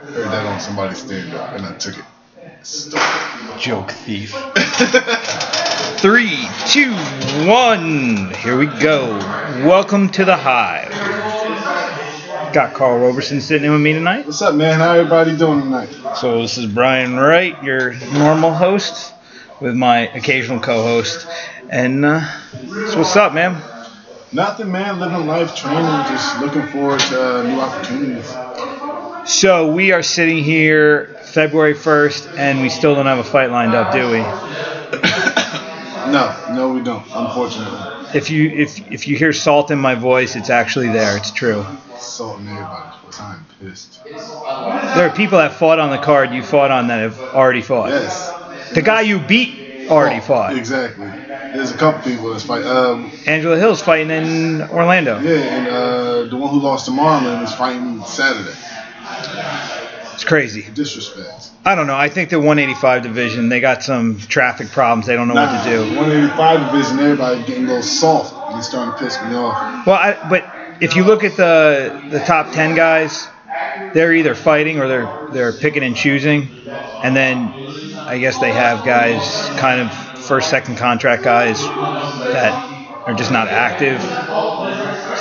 Heard that on somebody's stand up, and I took it. It. Joke thief. Three, two, one. Here we go. Welcome to the Hive. Got Karl Roberson sitting in with me tonight. What's up, man? How everybody doing tonight? So this is Brian Wright, your normal host, with my occasional co-host. And uh, so what's up, man? Nothing, man. Living life, training, just looking forward to uh, new opportunities. So we are sitting here February 1st, and we still don't have a fight lined up, do we? No, no, we don't. Unfortunately, If you if if you hear salt in my voice, it's actually there. It's true. Salt in salting everybody. I'm pissed. There are people that fought on the card you fought on that have already fought. Yes. The guy you beat already fought. Exactly. There's a couple people that's fight. Um, Angela Hill's fighting in Orlando. yeah, and uh, the one who lost to Marlon is fighting Saturday. It's crazy. Disrespect. I don't know. I think the 185 division they got some traffic problems. They don't know what to do. 185 division, everybody getting a little soft. And it's starting to piss me off. Well, I, but if you look at the the top 10 guys, they're either fighting or they're they're picking and choosing, and then I guess they have guys kind of first second contract guys that are just not active.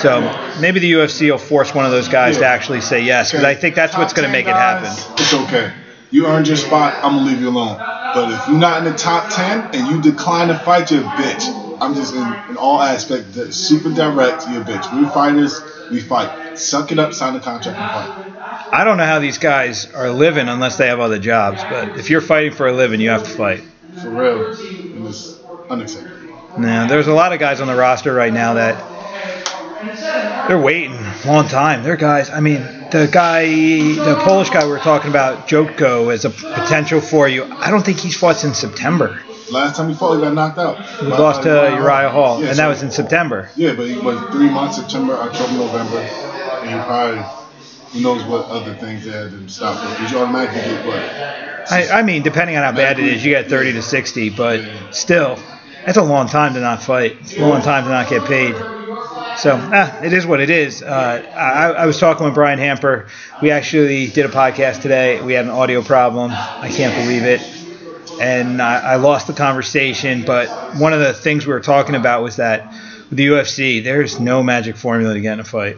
So maybe the UFC will force one of those guys to actually say yes, because I think that's what's going to 10 make it happen. It's okay. You earned your spot. I'm gonna leave you alone. But if you're not in the top 10 and you decline to fight, you're a bitch. I'm just in, in all aspects super direct. You're a bitch. We're fighters. We fight. Suck it up. Sign the contract and fight. I don't know how these guys are living unless they have other jobs, but if you're fighting for a living, you have to fight. For real. And it's unacceptable. Now, there's a lot of guys on the roster right now that they're waiting a long time. They're guys. I mean, the guy, the Polish guy we were talking about, Jotko, as a potential for you. I don't think he's fought since September. Last time he fought, he got knocked out. He lost to Uriah Hall, Yeah, and that was in September. Yeah, but he was three months, September, October, November, and he probably who knows what other things they had to stop. Because you automatically get what? I, I mean, depending on how bad it is, you get 30 to 60, but still, that's a long time to not fight. It's a long time to not get paid. So, ah, it is what it is. Uh, I, I was talking with Brian Hamper. We actually did a podcast today. We had an audio problem. I can't believe it. And I, I lost the conversation. But one of the things we were talking about was that with the UFC, there's no magic formula to get in a fight.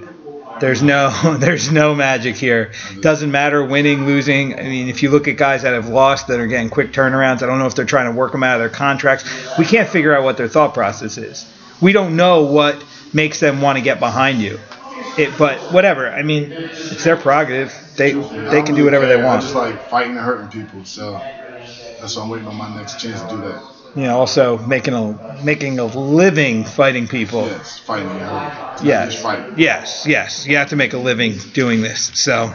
There's no there's no magic here. Doesn't matter winning, losing. I mean, if you look at guys that have lost that are getting quick turnarounds, I don't know if they're trying to work them out of their contracts. We can't figure out what their thought process is. We don't know what makes them want to get behind you. It, but whatever. I mean, it's their prerogative. They they can do whatever they I want. just like fighting and hurting people, so that's why I'm waiting on my next chance to do that. You know, also making a making a living fighting people. Yes, fighting hurting. Yes. Fighting. Yes, yes. You have to make a living doing this. So,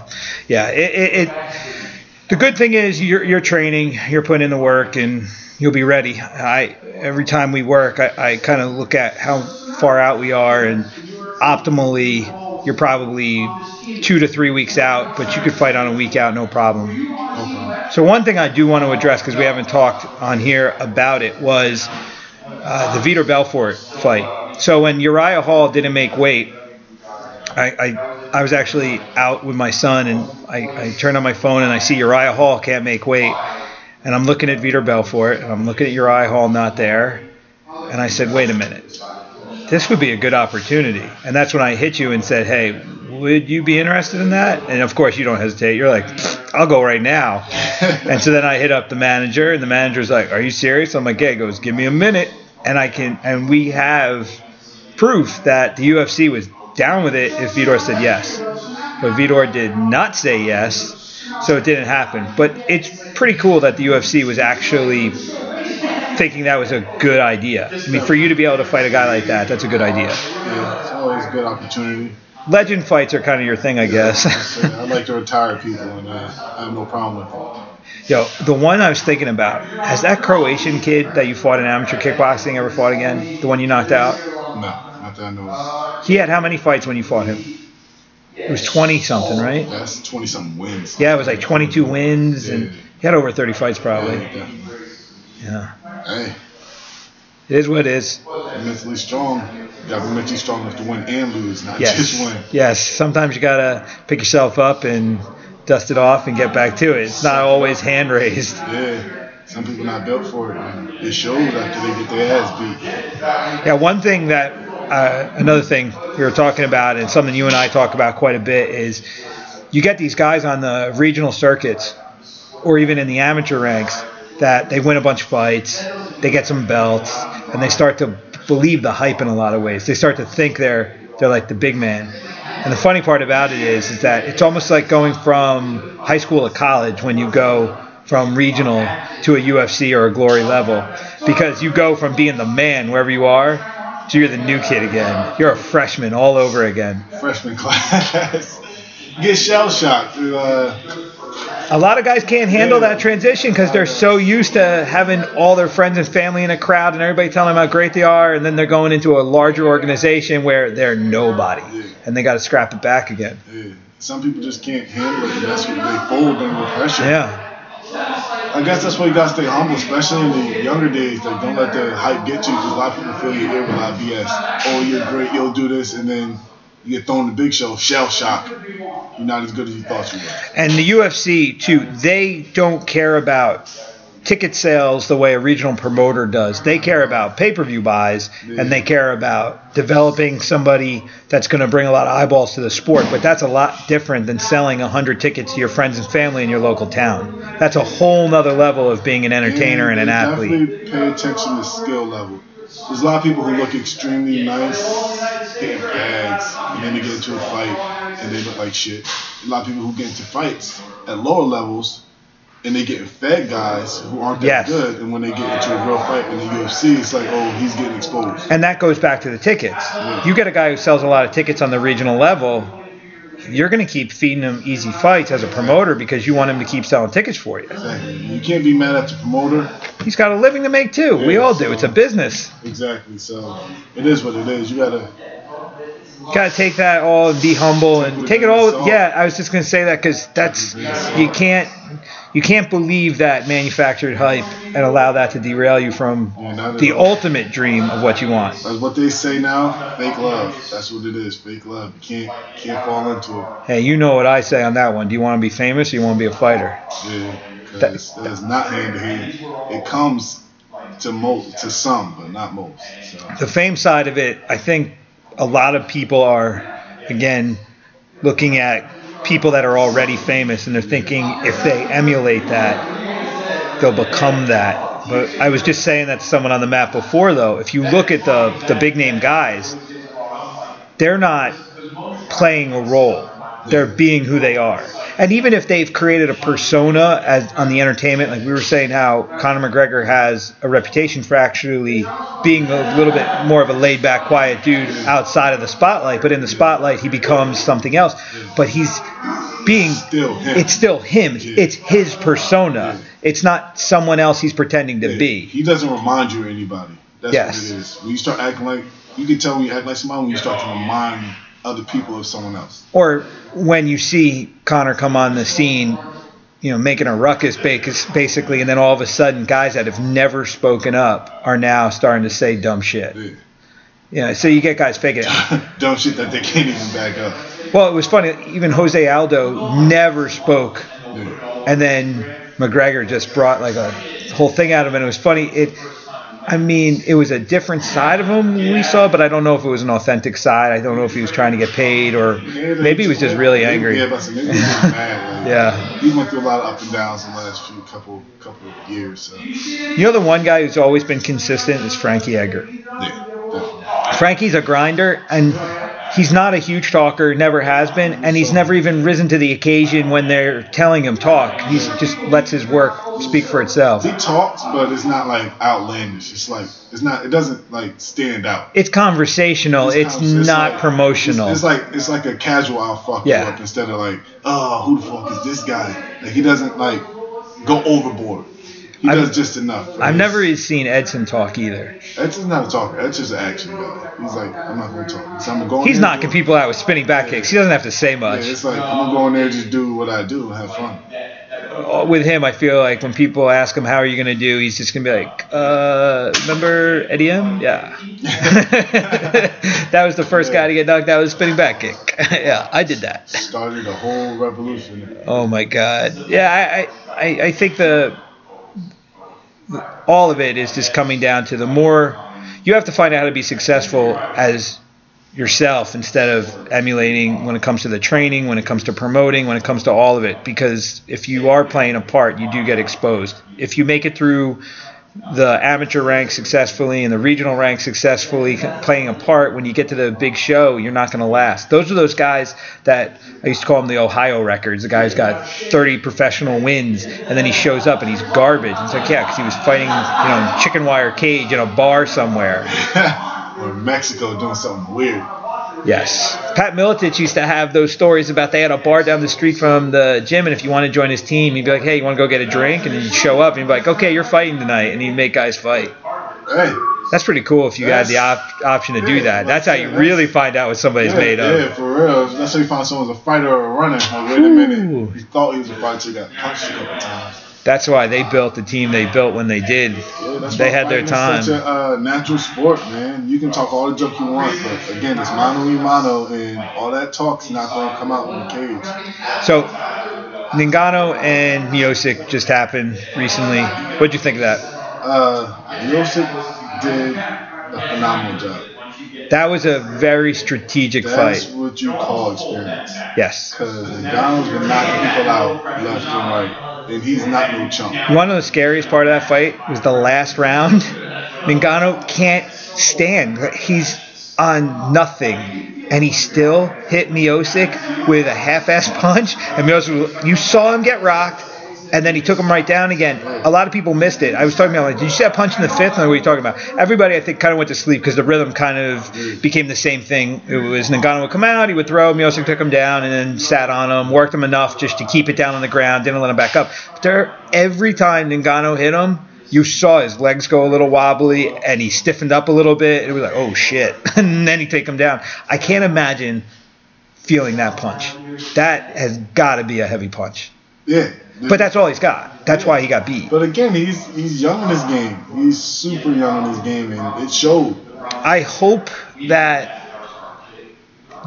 yeah, it, it, it the good thing is you're, you're training, you're putting in the work, and you'll be ready. I every time we work, I, I kind of look at how far out we are, and optimally, you're probably two to three weeks out, but you could fight on a week out, no problem. So one thing I do want to address because we haven't talked on here about it was uh, the Vitor Belfort fight. So when Uriah Hall didn't make weight, I, I I was actually out with my son and I, I turned on my phone and I see Uriah Hall can't make weight, and I'm looking at Vitor Belfort and I'm looking at Uriah Hall not there, and I said, wait a minute, this would be a good opportunity. And that's when I hit you and said, hey, would you be interested in that? And of course, you don't hesitate. You're like, I'll go right now. and so then I hit up the manager, and the manager's like, are you serious? I'm like, yeah. He goes, give me a minute, and I can. And we have proof that the UFC was down with it if Vitor said yes. But Vitor did not say yes, so it didn't happen. But it's pretty cool that the UFC was actually thinking that was a good idea. I mean, for you to be able to fight a guy like that, that's a good idea. Yeah, it's always a good opportunity. Legend fights are kind of your thing, I guess. I like to retire people, and uh, I have no problem with it. Yo, the one I was thinking about, has that Croatian kid that you fought in amateur kickboxing ever fought again? The one you knocked out? No, not that I know. He had how many fights when you fought him? It was 20 something, right? Oh, that's 20 something wins. Yeah, it was like 22 wins, and he had over 30 fights probably. Yeah. Hey, It is what it is. mentally strong. You gotta be mentally strong enough to win and lose, not Yes. just win. Yes. Sometimes you gotta pick yourself up and dust it off, and get back to it. It's not always hand raised. Yeah, some people not built for it. It shows after they get their ass beat. Yeah, one thing that uh, another thing we were talking about, and something you and I talk about quite a bit, is you get these guys on the regional circuits, or even in the amateur ranks, that they win a bunch of fights, they get some belts, and they start to believe the hype in a lot of ways. They start to think they're they're like the big man. And the funny part about it is, is that it's almost like going from high school to college when you go from regional to a UFC or a glory level, because you go from being the man wherever you are to you're the new kid again. You're a freshman all over again. Freshman class. Get shell shocked. Uh, A lot of guys can't handle that transition because they're so used to having all their friends and family in a crowd and everybody telling them how great they are, and then they're going into a larger organization where they're nobody, and they got to scrap it back again. yeah. Some people just can't handle it, and that's what they fold under pressure. Yeah. I guess that's why you gotta stay humble, especially in the younger days. Like, don't let the hype get you, because a lot of people fill your ear with a BS. Oh, you're great, you'll do this, and then you get thrown in the big show, shell shock. You're not as good as you thought you were. And the UFC too, they don't care about ticket sales the way a regional promoter does. They care about pay-per-view buys and they care about developing somebody that's going to bring a lot of eyeballs to the sport, but that's a lot different than selling 100 tickets to your friends and family in your local town. That's a whole nother level of being an entertainer and an they athlete. Definitely pay attention to skill level. There's a lot of people who look extremely nice, getting bags, and then they get into a fight and they look like shit. A lot of people who get into fights at lower levels and they get fed guys who aren't that Yes. good, and when they get into a real fight in the UFC, it's like, oh, he's getting exposed. And that goes back to the tickets. You get a guy who sells a lot of tickets on the regional level, you're going to keep feeding him easy fights as a promoter because you want him to keep selling tickets for you. Exactly. You can't be mad at the promoter. He's got a living to make too. We all do. It's a business. Exactly. So it is what it is. You gotta. Got to take that all and be humble and take it all. Yeah, I was just going to say that because that's you can't you can't believe that manufactured hype and allow that to derail you from oh, Yeah, the ultimate dream of what you want. That's what they say now. Fake love. That's what it is. Fake love. You can't can't fall into it. Hey, you know what I say on that one. Do you want to be famous or you want to be a fighter? Yeah, because That- that's not hand to hand. It comes to most, to some, but not most. So the fame side of it, I think a lot of people are, again, looking at people that are already famous and they're thinking if they emulate that, they'll become that. But I was just saying that to someone on the map before, though. If you look at the, the big name guys, they're not playing a role. They're being who they are. And even if they've created a persona as on the entertainment, like we were saying how Conor McGregor has a reputation for actually being a little bit more of a laid back, quiet dude outside of the spotlight, but in the spotlight he becomes something else. But he's being Still him. it's still him. Yeah. It's his persona. It's not someone else he's pretending to be. he doesn't remind you of anybody. That's Yes. what it is. When you start acting like, you can tell when you act like somebody when you start to remind other people of someone else. or when you see Conor come on the scene, you know, making a ruckus bas- basically, and then all of a sudden, guys that have never spoken up are now starting to say dumb shit. Yeah. Yeah, so you get guys faking it. Dumb shit that they can't even back up. Well, it was funny. Even Jose Aldo never spoke, Yeah. and then McGregor just brought like a whole thing out of him. And it was funny. It, I mean, it was a different side of him we saw, but I don't know if it was an authentic side. I don't know if he was trying to get paid or Yeah, maybe he was just really angry. Yeah, but maybe he was mad. Yeah. He went through a lot of up and downs in the last few couple couple of years. So You know, the one guy who's always been consistent is Frankie Edgar. definitely. Frankie's a grinder, and he's not a huge talker, never has been, and he's never even risen to the occasion when they're telling him talk. He just lets his work speak for itself. He talks, but it's not like outlandish. It's like it's not. It doesn't like stand out. It's conversational. It's convers- not like- promotional. It's, it's like it's like a casual I'll fuck Yeah. up instead of like, oh, who the fuck is this guy? Like he doesn't like go overboard. He I've- does just enough. I've his- never even seen Edson talk either. Edson's not a talker. That's just an action guy. He's like, I'm not gonna talk. So I'm gonna go. He's knocking people out with spinning back kicks. He doesn't have to say much. Yeah, it's like I'm gonna go in there and just do what I do have fun. uh, with him, I feel like when people ask him how are you gonna do, he's just gonna be like, uh, remember Etim? Yeah. that was the first guy to get knocked out with a spinning back kick. yeah, I did that. Started a whole revolution. Oh my God. Yeah, I, I, I think the all of it is just coming down to the more you have to find out how to be successful as yourself instead of emulating when it comes to the training, when it comes to promoting, when it comes to all of it. Because if you are playing a part, you do get exposed. If you make it through the amateur rank successfully and the regional rank successfully playing a part when you get to the big show you're not going to last. Those are those guys that i used to call them the ohio records. The guy's got 30 professional wins and then he shows up and he's garbage. It's like yeah because he was fighting you know chicken wire cage in a bar somewhere. Or mexico doing something weird Yes. Pat Miletich used to have those stories about they had a bar down the street from the gym, and if you want to join his team, he'd be like, hey, you want to go get a drink? And then you'd show up, and he'd be like, okay, you're fighting tonight. And he'd make guys fight. Hey. That's pretty cool if you had the op- option to do that. That's how you really find out what somebody's Yeah, made of. yeah, for real. That's how you find someone's a fighter or a runner. Like, wait a minute. He thought he was a fighter, got punched a couple times. That's why they built the team they built when they did. Yeah, They had their time. is such a uh, natural sport, man. You can talk all the junk you want, but again, it's mano y mano, and all that talk's not going to come out in the cage. So, Ngannou and Miocic just happened recently. What'd you think of that? Uh, Yosef did a phenomenal job. That was a very strategic That's fight. That's what you call experience. Yes. Because Ngannou's been knocking people out left and right, and he's not no chump. One of the scariest part of that fight was the last round. Ngannou can't stand. He's on nothing, and he still hit Miocic with a half-ass punch. And Miocic, you saw him get rocked, and then he took him right down again. A lot of people missed it. I was talking about like, did you see that punch in the fifth? What are you talking about? Everybody, I think, kind of went to sleep because the rhythm kind of became the same thing. It was Ngannou would come out, he would throw, Miocic took him down, and then sat on him, worked him enough just to keep it down on the ground, didn't let him back up. But there, every time Ngannou hit him, you saw his legs go a little wobbly, and he stiffened up a little bit. It was like, oh shit, and then he take him down. I can't imagine feeling that punch. That has got to be a heavy punch. Yeah. But that's all he's got. That's why he got beat. But again, he's he's young in this game. He's super young in this game, and it showed. I hope that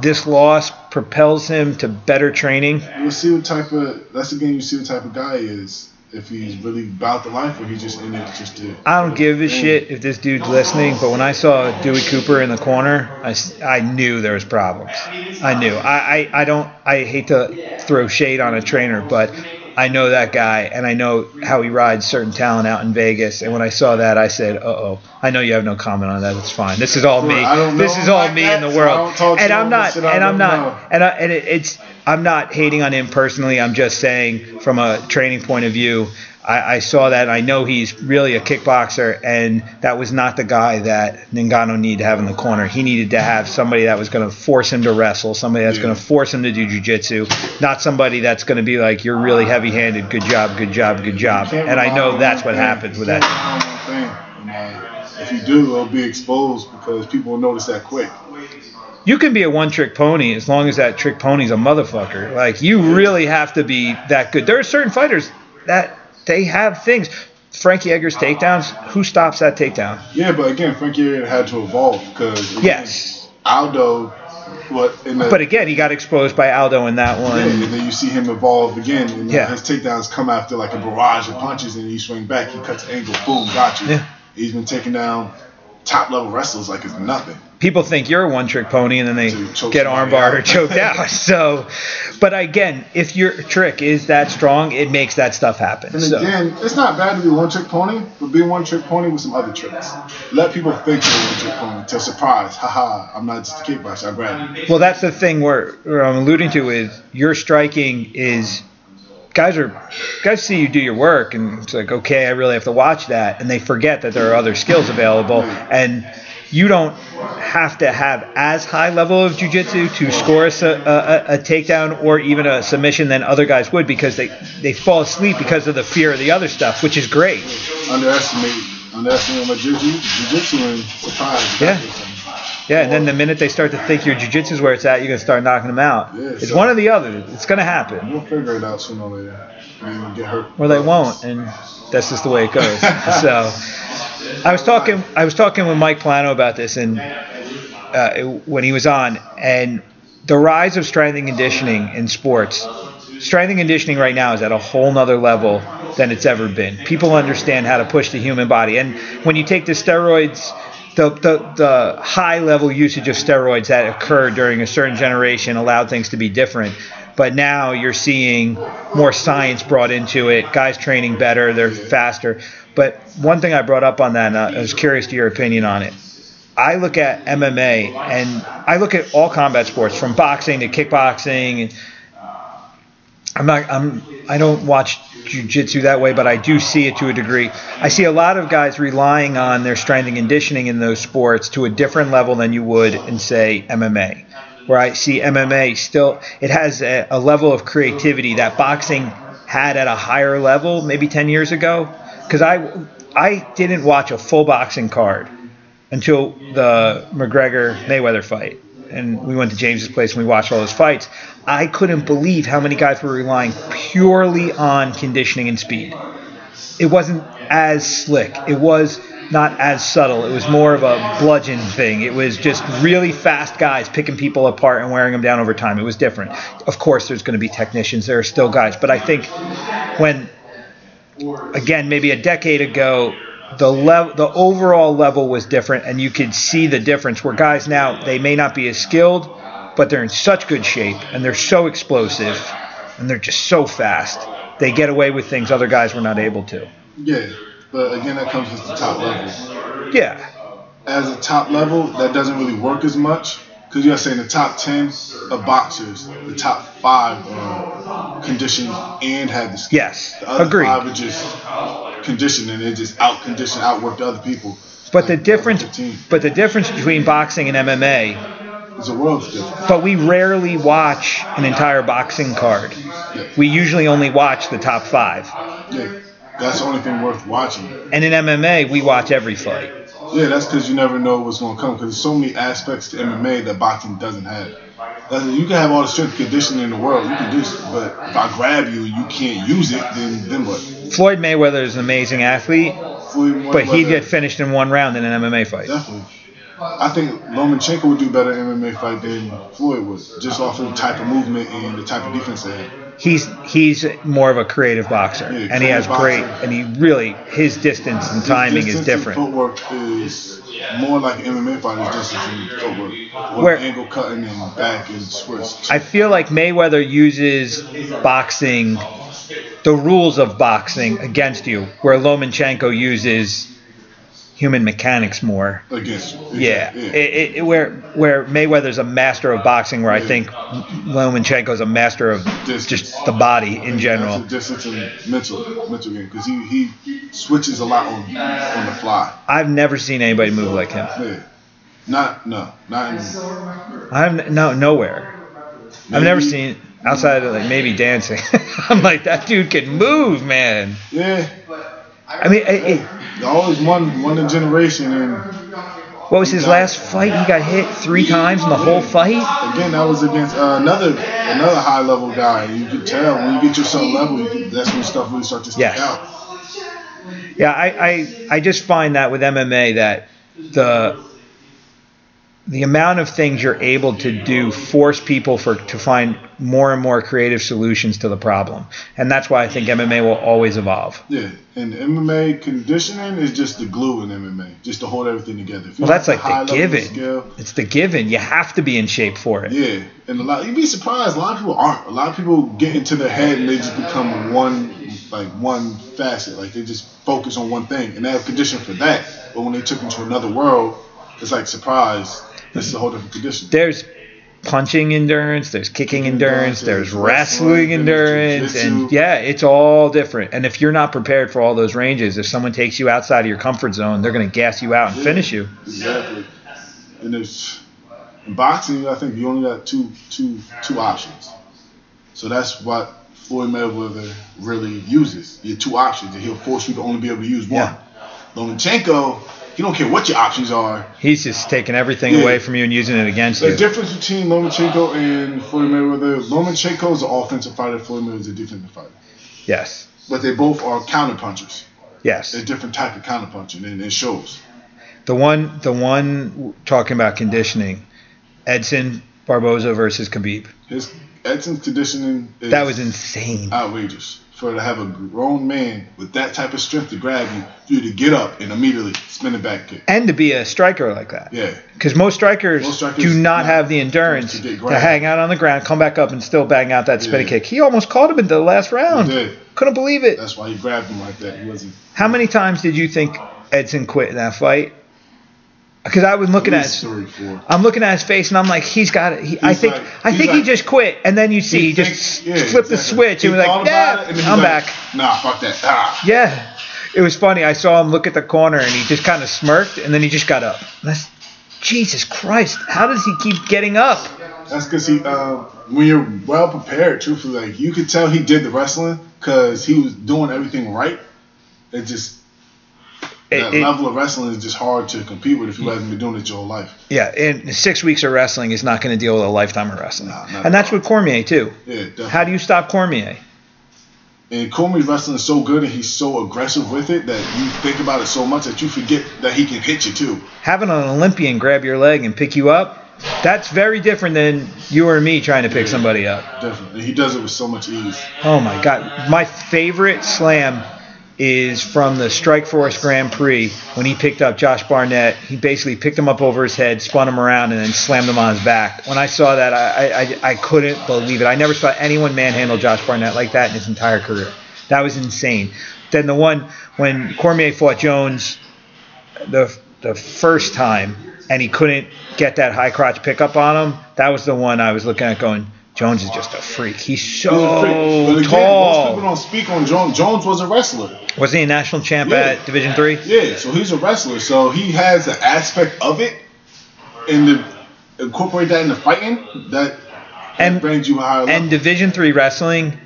this loss propels him to better training. You'll see what type of. That's again, you see what type of guy he is. If he's really about the life, or he's just in it just to. I don't give a shit if this dude's listening, but when I saw Dewey Cooper in the corner, I, I knew there was problems. I knew. I, I, I don't. I hate to throw shade on a trainer, but I know that guy, and I know how he rides certain talent out in Vegas. And when I saw that, I said, "Uh oh." I know you have no comment on that. It's fine. This is all me. This is all like me that, in the world. don't talk to And I'm not. this shit I And I'm don't And I, and it, it's. I'm not hating on him personally. I'm just saying from a training point of view. I, I saw that. I know he's really a kickboxer, and that was not the guy that Ngannou needed to have in the corner. He needed to have somebody that was going to force him to wrestle, somebody that's Yeah. going to force him to do jujitsu, not somebody that's going to be like, "You're really heavy-handed. Good job, good job, good job." And I know that's what happens with that. one thing. If you do, it'll be exposed because people will notice that quick. You can be a one-trick pony as long as that trick pony's a motherfucker. Like you really have to be that good. There are certain fighters that they have things. Frankie Edgar's takedowns. Who stops that takedown? Yeah, but again, Frankie Edgar had to evolve because Yes. Aldo, what in the But again, he got exposed by Aldo in that yeah, one. and then you see him evolve again, and Yeah. his takedowns come after like a barrage of punches, and you swing back, he cuts angle, boom, got you. Yeah. He's been taken down top level wrestlers like it's nothing. People think you're a one-trick pony, and then they get armbarred or choked out. So, but again, if your trick is that strong, it makes that stuff happen. And So, again, it's not bad to be one trick pony, but be one trick pony with some other tricks. Let people think you're a one trick pony to surprise. Haha, I'm not just a kickboxer, I grab you. well, that's the thing where, where I'm alluding to is your striking is guys are guys see you do your work and it's like okay I really have to watch that and they forget that there are other skills available and you don't have to have as high level of jujitsu to score a a takedown or even a submission than other guys would because they they fall asleep because of the fear of the other stuff which is great Underestimate, underestimate my jiu- jiu-jitsu and surprise. Yeah. Yeah, and then the minute they start to think your jiu-jitsu is where it's at, you're gonna start knocking them out. Yeah, it's so- one or the other. It's gonna happen, We'll figure it out sooner or later. And then get hurt. or they won't, and that's just the way it goes. so, I was talking, I was talking with Mike Plano about this, and uh, when he was on, and the rise of strength and conditioning in sports. Strength and conditioning right now is at a whole nother level than it's ever been. People understand how to push the human body, and when you take the steroids, the, the, the high level usage of steroids that occurred during a certain generation allowed things to be different. But now you're seeing more science brought into it. Guys training better, they're faster. But one thing I brought up on that, and I was curious to your opinion on it. I look at MMA and I look at all combat sports from boxing to kickboxing. And I'm not I'm I don't watch jiu-jitsu that way, but I do see it to a degree. I see a lot of guys relying on their strength and conditioning in those sports to a different level than you would in say MMA. Where I see MMA still it has a, a level of creativity that boxing had at a higher level maybe 10 years ago cuz I I didn't watch a full boxing card until the McGregor Mayweather fight. And we went to James's place and we watched all those fights. I couldn't believe how many guys were relying purely on conditioning and speed. It wasn't as slick. It was not as subtle. It was more of a bludgeon thing. It was just really fast guys picking people apart and wearing them down over time. It was different. Of course, there's going to be technicians. There are still guys. But I think when again, maybe a decade ago, the level, the overall level was different, and you could see the difference. Where guys now they may not be as skilled, but they're in such good shape and they're so explosive, and they're just so fast. They get away with things other guys were not able to. Yeah, but again, that comes with the top level. Yeah, As a top level, that doesn't really work as much because you gotta say in the top ten of boxers, the top five are conditioned and had the skill. yes, The other agreed. five are just conditioned and they just out condition, outwork the other people. But the difference, 15. but the difference between boxing and MMA, It's a world's difference. but we rarely watch an entire boxing card. We usually only watch the top five. Yeah, that's the only thing worth watching. And in MMA, we watch every fight. Yeah, that's because you never know what's going to come. Because there's so many aspects to MMA that boxing doesn't have. That's- You can have all the strength conditioning in the world. You can do, s- but if I grab you and you can't use it, then then what? Floyd Mayweather is an amazing athlete, but he'd get finished in one round in an MMA fight. definitely. I think Lomachenko would do better in an MMA fight than Floyd would, just off of the type of movement and the type of defense they have. He's he's more of a creative boxer, Yeah, and he has creative great, and he really his distance and timing is distance and different. Footwork is more like MMA fighters' distance and footwork. Or Where- angle cutting and back and switch. I feel like Mayweather uses boxing, the rules of boxing against you, where Lomachenko uses human mechanics more. against. Yeah, yeah. It, it, where where Mayweather's a master of boxing, where I Yeah. think Lomachenko's a master of Distance. just the body in general. A distance and mental mental game because he, he switches a lot on on the fly. I've never seen anybody move like him. Yeah. Not no, not in I've no nowhere. I've never seen outside of like maybe dancing. I'm like that dude can move, man. yeah. I mean, it, Always one one in generation and what was his last fight? He got hit three times in the whole fight. again that was against uh, another another high level guy. You can tell when you get yourself level, you that's when stuff really starts to stick Yes. out. Yeah, I, I I just find that with MMA that the the amount of things you're able to do force people for to find more and more creative solutions to the problem, and that's why I think MMA will always evolve. Yeah, and MMA conditioning is just the glue in MMA, just to hold everything together. Well, that's like the given. It's the given. You have to be in shape for it. Yeah, and a lot you'd be surprised. A lot of people aren't. A lot of people get into their head and they just become one, like one facet. Like they just focus on one thing, and they have condition for that. But when they took into another world, it's like surprise. This is a whole different condition. There's punching endurance, there's kicking endurance, there's wrestling endurance, and yeah, it's all different. And if you're not prepared for all those ranges, if someone takes you outside of your comfort zone, they're going to gas you out and finish you. Exactly. And there's in boxing, I think you only got two, two, two options. So that's what Floyd Mayweather really uses. You have two options, and he'll force you to only be able to use one. Yeah. Lomachenko, he don't care what your options are. He's just taking everything Yeah. away from you and using it against The you. The difference between Lomachenko and Floyd Mayweather, Lomachenko is an offensive fighter, Floyd Mayweather is a defensive fighter. Yes. But they both are counter punchers. Yes. A different type of counter punching, and it shows. The one, the one talking about conditioning, Edson Barboza versus Khabib. His Edson's conditioning is That was insane. outrageous. For to have a grown man with that type of strength to grab you, for you to get up and immediately spin a back kick. And to be a striker like that. Yeah. Because most strikers, Most strikers do not have the endurance to to hang out on the ground, come back up, and still bang out that spinning Yeah. kick. He almost caught him in the last round. He did. Couldn't believe it. That's why he grabbed him like that. He wasn't. How many times did you think Edson quit in that fight? Because I was looking at his. I'm looking at his face and I'm like, he's got it. He, I think like- I think he just quit, and then you see he, He just thinks- yeah, flipped the switch He and was like, yeah, it, and then he's I'm like, back. Nah, fuck that. Ah. Yeah, it was funny. I saw him look at the corner and he just kind of smirked, and then he just got up. That's Jesus Christ. How does he keep getting up? That's because he, um, when you're well prepared, truthfully, like you could tell he did the wrestling because he was doing everything right. It just that it- level of wrestling is just hard to compete with if you haven't been doing it your whole life. yeah, and six weeks of wrestling is not going to deal with a lifetime of wrestling, Nah, and that's all. with Cormier too. Yeah, definitely. How do you stop Cormier? And Cormier's wrestling is so good and he's so aggressive with it that you think about it so much that you forget that he can hit you too. Having an Olympian grab your leg and pick you up, that's very different than you or me trying to pick somebody up. Definitely. And he does it with so much ease. Oh my God. My favorite slam is from the Strikeforce Grand Prix when he picked up Josh Barnett. He basically picked him up over his head, spun him around, and then slammed him on his back. When I saw that, I, I, I couldn't believe it. I never saw anyone manhandle Josh Barnett like that in his entire career. That was insane. Then the one when Cormier fought Jones the, the first time and he couldn't get that high crotch pickup on him, that was the one I was looking at going, Jones is just a freak. He's so freak. But again, most people tall. don't speak on Jones. Jones was a wrestler. Was he a national champ Yeah. at Division Three? Yeah, so he's a wrestler. So he has an aspect of it, and the incorporate that into fighting that And- brings you a higher level. And Division Three wrestling,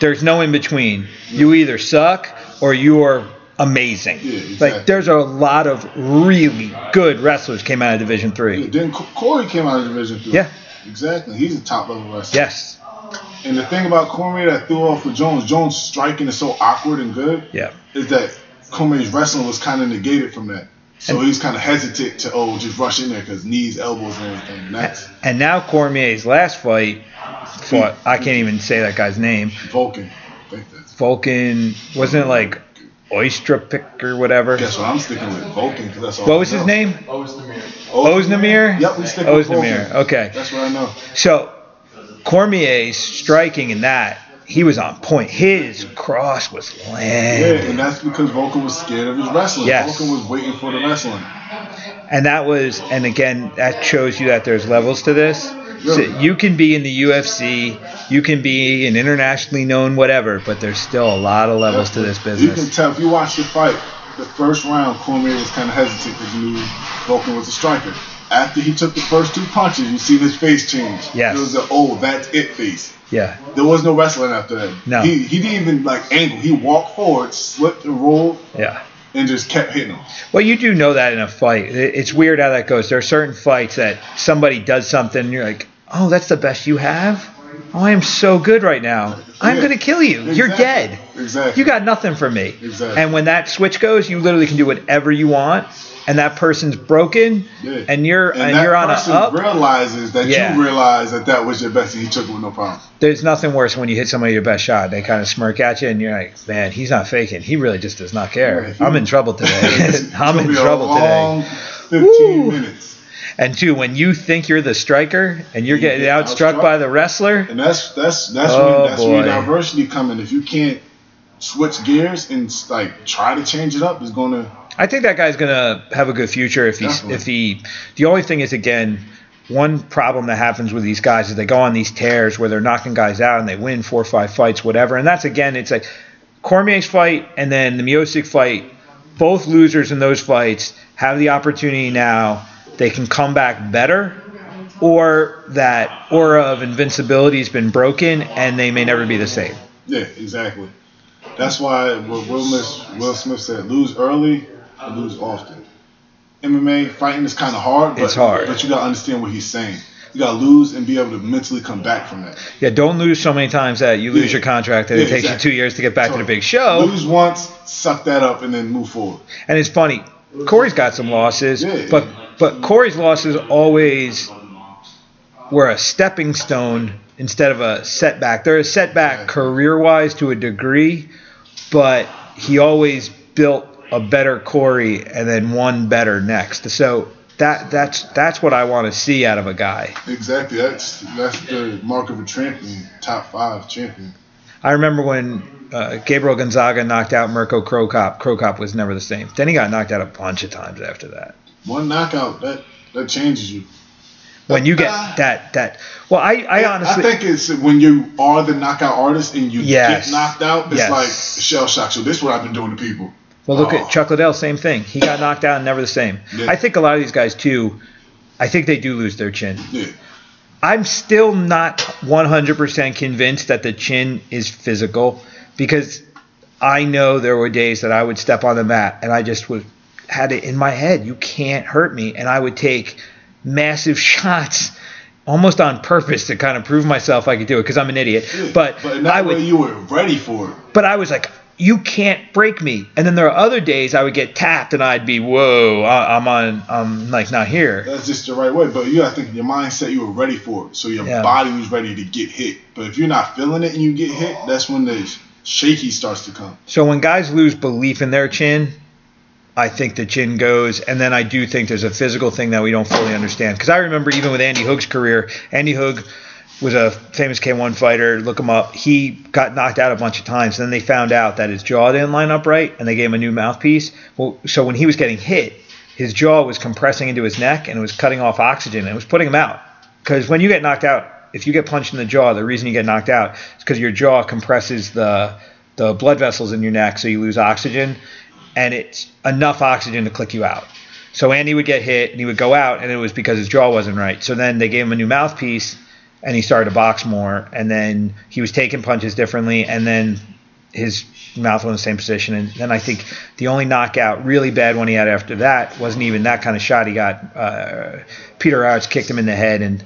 there's no in between. You either suck or you are amazing. Yeah, exactly. Like there's a lot of really good wrestlers came out of Division Three. then Corey came out of Division Three. Yeah. Exactly. He's a top level wrestler. Yes. And the thing about Cormier that threw off with Jones, Jones striking is so awkward and good, Yeah. is that Cormier's wrestling was kind of negated from that. So And- he's kind of hesitant to oh just rush in there because knees, elbows, and everything. And that's And now Cormier's last fight fought. I can't even say that guy's name. Volkan. I think that's. Volkan wasn't it like Oyster Pick or whatever? Guess what? I'm sticking with Volkan because that's all. What I was his name? Ozdemir. Ozdemir? Yep, we stick with Ozdemir. Volkan. Okay. That's what I know. So Cormier's striking in that, he was on point. His cross was land. Yeah, and that's because Volkan was scared of his wrestling. Yes. Volkan was waiting for the wrestling. And that was, and again, that shows you that there's levels to this. So you can be in the UFC, you can be an internationally known whatever, but there's still a lot of levels to this business. You can tell if you watch the fight, the first round, Cormier was kind of hesitant because he knew Volkan was a striker. After he took the first two punches, you see his face change. Yes. It was a oh, that's it face. Yeah. There was no wrestling after that. No. He, he didn't even like angle. He walked forward, slipped and rolled, Yeah. and just kept hitting him. Well, you do know that in a fight. It's weird how that goes. There are certain fights that somebody does something and you're like, oh, that's the best you have? Oh, I am so good right now. I'm Yeah. going to kill you. You're dead. Exactly. You got nothing from me. Exactly. And when that switch goes, you literally can do whatever you want. And that person's broken, Yeah. and you're and, that you're on a up. realizes that Yeah. you realize that that was your best, and he took it with no problem. There's nothing worse when you hit somebody your best shot. They kind of smirk at you, and you're like, "Man, he's not faking. He really just does not care. I'm in trouble today. I'm in trouble long today." 15 Woo. minutes. And two, when you think you're the striker and you're You getting get outstruck outstruck. by the wrestler, And that's that's that's Oh, where that's boy. diversity come in. If you can't switch gears and like try to change it up, it's gonna I think that guy's gonna have a good future if he's Definitely. if he. The only thing is again, one problem that happens with these guys is they go on these tears where they're knocking guys out and they win four or five fights, whatever. And that's again, it's like Cormier's fight and then the Miocic fight. Both losers in those fights have the opportunity now. They can come back better, or that aura of invincibility has been broken and they may never be the same. yeah, exactly. That's why what Will Smith, Will Smith said, lose early lose often. MMA fighting is kind of hard. But, It's hard. But you gotta understand what he's saying. You gotta lose and be able to mentally come back from that. Yeah, don't lose so many times that you lose Yeah. your contract and it takes exactly. you two years to get back to the big show. Lose once, suck that up, and then move forward. And it's funny, Corey's got some losses, Yeah. but but Corey's losses always were a stepping stone instead of a setback. They're a setback career wise to a degree, but he always built a better Corey and then one better next. So that that's that's what I want to see out of a guy. Exactly. That's that's the mark of a champion, top five champion. I remember when uh, Gabriel Gonzaga knocked out Mirko Cro Cop. Krokop was never the same. Then he got knocked out a bunch of times after that. One knockout that that changes you. When you get Uh, that that well, I I honestly I think it's when you are the knockout artist and you Yes. get knocked out. It's Yes. like shell shock. So this is what I've been doing to people. well look Oh. at Chuck Liddell, same thing. He got knocked out and never the same. Yeah. I think a lot of these guys too. I think they do lose their chin. Yeah. I'm still not 100% convinced that the chin is physical because I know there were days that I would step on the mat and I just would had it in my head, you can't hurt me, and I would take massive shots almost on purpose to kind of prove myself I could do it because I'm an idiot. Yeah. But, but I would you were ready for it. but I was like, you can't break me. And then there are other days I would get tapped and I'd be, whoa, I- I'm on, I'm like not here. That's just the right way. But you gotta think your mindset you were ready for it. So your Yeah. body was ready to get hit. But if you're not feeling it and you get hit, that's when the shaky starts to come. So when guys lose belief in their chin, I think the chin goes, and then I do think there's a physical thing that we don't fully understand. Because I remember even with Andy Hug's career, Andy Hug was a famous K1 fighter. Look him up. He got knocked out a bunch of times. Then they found out that his jaw didn't line up right, and they gave him a new mouthpiece. Well, so when he was getting hit, his jaw was compressing into his neck and it was cutting off oxygen and it was putting him out. Because when you get knocked out, if you get punched in the jaw, the reason you get knocked out is because your jaw compresses the the blood vessels in your neck, so you lose oxygen, and it's enough oxygen to click you out. So Andy would get hit and he would go out, and it was because his jaw wasn't right. So then they gave him a new mouthpiece, and he started to box more, and then he was taking punches differently, and then his mouth was in the same position. And then I think the only knockout, really bad one he had after that, wasn't even that kind of shot. He got uh, Peter Aerts kicked him in the head, and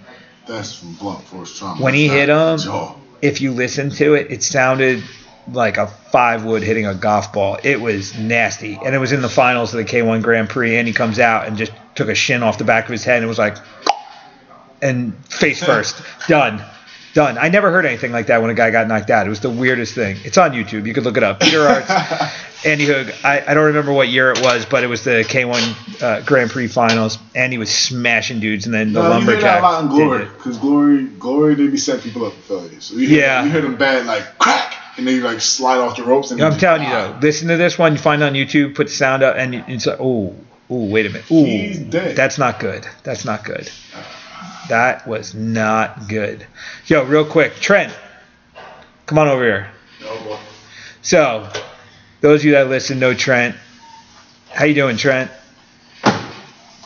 That's from blunt force trauma. When he hit him- if you listen to it, it sounded like a five wood hitting a golf ball. It was nasty. And it was in the finals of the K1 Grand Prix, and he comes out and just took a shin off the back of his head and it was like, and face first. Done. Done. I never heard anything like that when a guy got knocked out. It was the weirdest thing. It's on YouTube. You could look it up. Peter Aerts, Andy Hug. I, I don't remember what year it was, but it was the K1 uh, Grand Prix finals. Andy was smashing dudes, and then the No, you hear that lumberjack. a lot in glory, because glory, glory, they be setting people up for failure. So you hear, Yeah. you hear them bad like crack, and then you like slide off the ropes. And I'm telling you though, listen to this one. You find it on YouTube, put the sound up, and it's like, oh, oh, wait a minute, ooh, He's dead. that's not good. That's not good. That was not good. Yo, real quick, Trent, come on over here. So, those of you that listen know Trent. How you doing, Trent?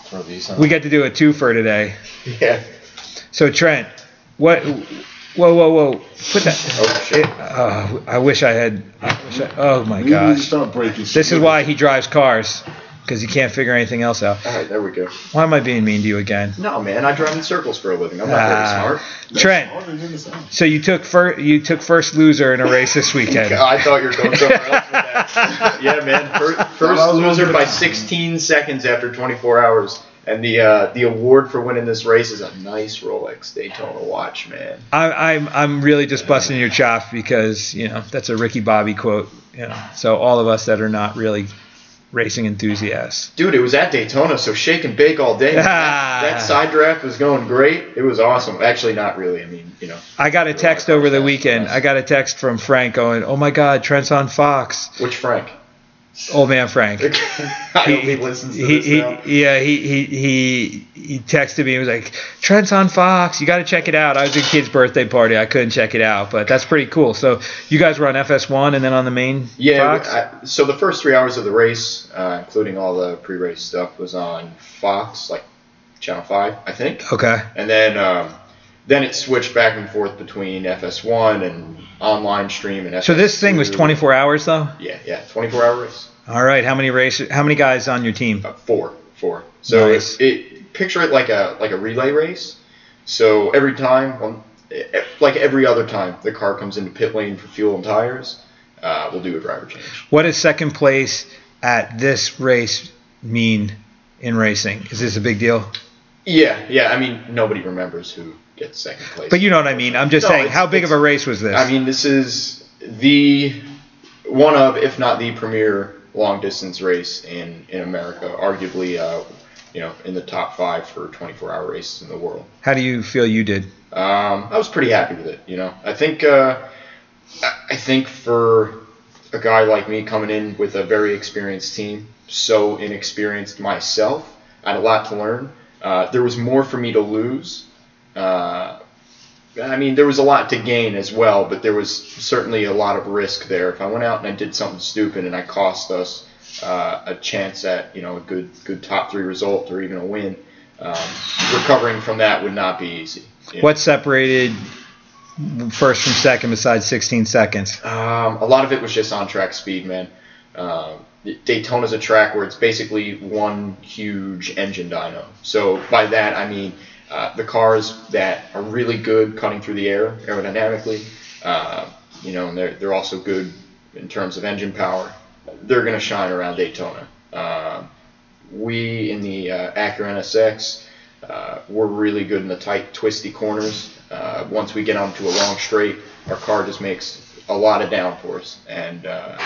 Throw these. We get to do a twofer today. yeah. So, Trent, what? Whoa, whoa, whoa! Put that. Oh, shit. It, uh, I wish I had. I wish I, oh my we need to gosh! start breaking. shit. This is why he drives cars, because he can't figure anything else out. All right, there we go. Why am I being mean to you again? No, man, I drive in circles for a living. I'm not Ah. very smart. Trent, harder than the sound. so you took first you took first loser in a race this weekend. I thought you were going somewhere else with that. Yeah, man. First, first loser by 16 seconds after 24 hours. And the uh, the award for winning this race is a nice Rolex Daytona watch, man. I, I'm I'm really just busting your chops because you know that's a Ricky Bobby quote. You know, so all of us that are not really racing enthusiasts. Dude, it was at Daytona, so shake and bake all day. that, that side draft was going great. It was awesome. Actually, not really. I mean, you know. I got a text over the weekend. I got a text from Frank going, "Oh my God, Trent's on Fox." Which Frank? Old man Frank. I hope he listens to he, this he- now. yeah, he, he he he texted me. He was like, "Trent's on Fox. You got to check it out." I was at a kid's birthday party. I couldn't check it out, but that's pretty cool. So you guys were on FS1 and then on the main Yeah, Fox. I, so the first three hours of the race, uh, including all the pre-race stuff, was on Fox, like Channel Five, I think, okay. and then um, then it switched back and forth between FS1 and online stream and FS2. So this thing was 24 hours though. Yeah, yeah, 24 hour race. All right. How many races? How many guys on your team? Uh, four, Four. So Nice. it, it picture it like a like a relay race. So every time, well, eh, like every other time, the car comes into pit lane for fuel and tires. Uh, we'll do a driver change. What does second place at this race mean in racing? Is this a big deal? Yeah, yeah. I mean, nobody remembers who gets second place. But you know what I mean. I'm just No, saying, it's- how big of a race was this? I mean, this is the one of, if not the premier long distance race in in America. Arguably, uh, you know, in the top five for 24 hour races in the world. how do you feel you did? Um, I was pretty happy with it. You know, I think uh, I- I think for a guy like me coming in with a very experienced team, so inexperienced myself, I had a lot to learn. Uh, there was more for me to lose. Uh, I mean, there was a lot to gain as well, but there was certainly a lot of risk there. If I went out and I did something stupid and I cost us uh, a chance at you know a good good top three result or even a win, um, recovering from that would not be easy. you know. What separated first from second besides 16 seconds? Um, a lot of it was just on track speed, man. Um, Daytona's a track where it's basically one huge engine dyno. So by that I mean uh, the cars that are really good cutting through the air aerodynamically, uh, you know, and they're they're also good in terms of engine power. They're going to shine around Daytona. Um we in the uh, Acura NSX, uh, we're really good in the tight, twisty corners. Uh, once we get onto a long straight, our car just makes a lot of downforce, and uh,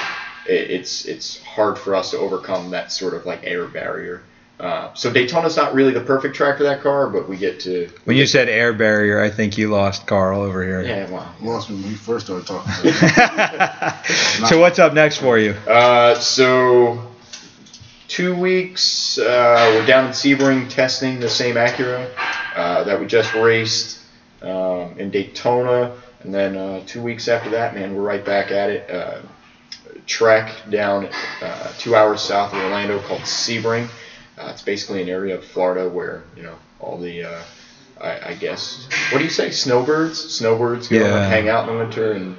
it, it's it's hard for us to overcome that sort of like air barrier. Uh, so Daytona's not really the perfect track for that car, but we get to. When you said air barrier, I think you lost Karl over here. yeah, well, Lost when we first started talking. so what's up next for you? Uh, so two weeks, uh, we're down in Sebring testing the same Acura uh, that we just raced um, in Daytona, and then uh, two weeks after that, man, we're right back at it. Uh, track down uh, two hours south of Orlando called Sebring. Uh, it's basically an area of Florida where you know all the, uh, I, I guess, what do you say, snowbirds? Snowbirds go Yeah. and hang out in the winter and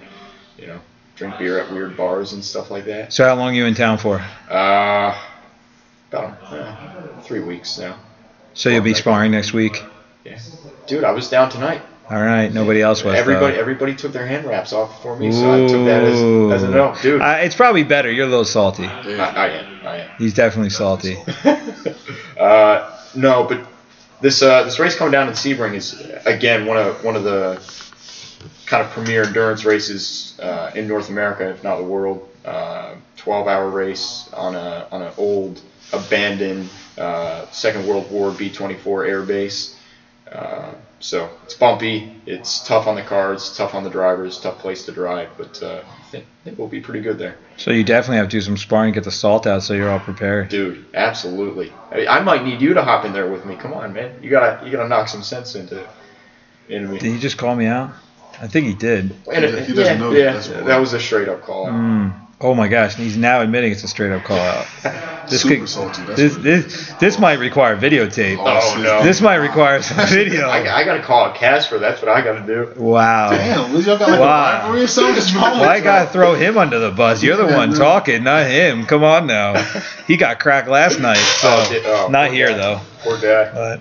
you know drink beer at weird bars and stuff like that. So how long you in town for? Uh, about uh, three weeks now. So you'll be sparring next week. Yeah, dude, I was down tonight. All right. Nobody else was. Everybody, though. everybody took their hand wraps off for me, so I took that as, as a no, dude. Uh, it's probably better. You're a little salty. I, I am, I am. He's definitely salty. uh, no, but this uh, this race coming down in Sebring is again one of one of the kind of premier endurance races uh, in North America, if not the world. Uh, 12 hour race on a on an old abandoned uh, Second World War B-24 air base. Uh, so it's bumpy, it's tough on the cars, tough on the drivers, tough place to drive, but uh, I think, I think we'll be pretty good there. So you definitely have to do some sparring, get the salt out, so you're all prepared. Dude, absolutely. I, mean, I might need you to hop in there with me. Come on, man. You gotta you gotta knock some sense into into me. Did he just call me out? I think he did. And He doesn't yeah, know yeah, that's what- that was a straight up call. out. Mm. Oh my gosh, he's now admitting it's a straight up call out. This Super could, salty. That's this, what- this this might require videotape. Oh, no. This might require some video. I, I gotta call a Casper. That's what I gotta do. Wow. Damn, was y'all got like Wow. a rivalry or something? What's wrong I gotta y'all? throw him under the bus. You're the one talking, not him. Come on now. He got cracked last night, so Oh, di- oh, not poor here guy. though. Poor guy. But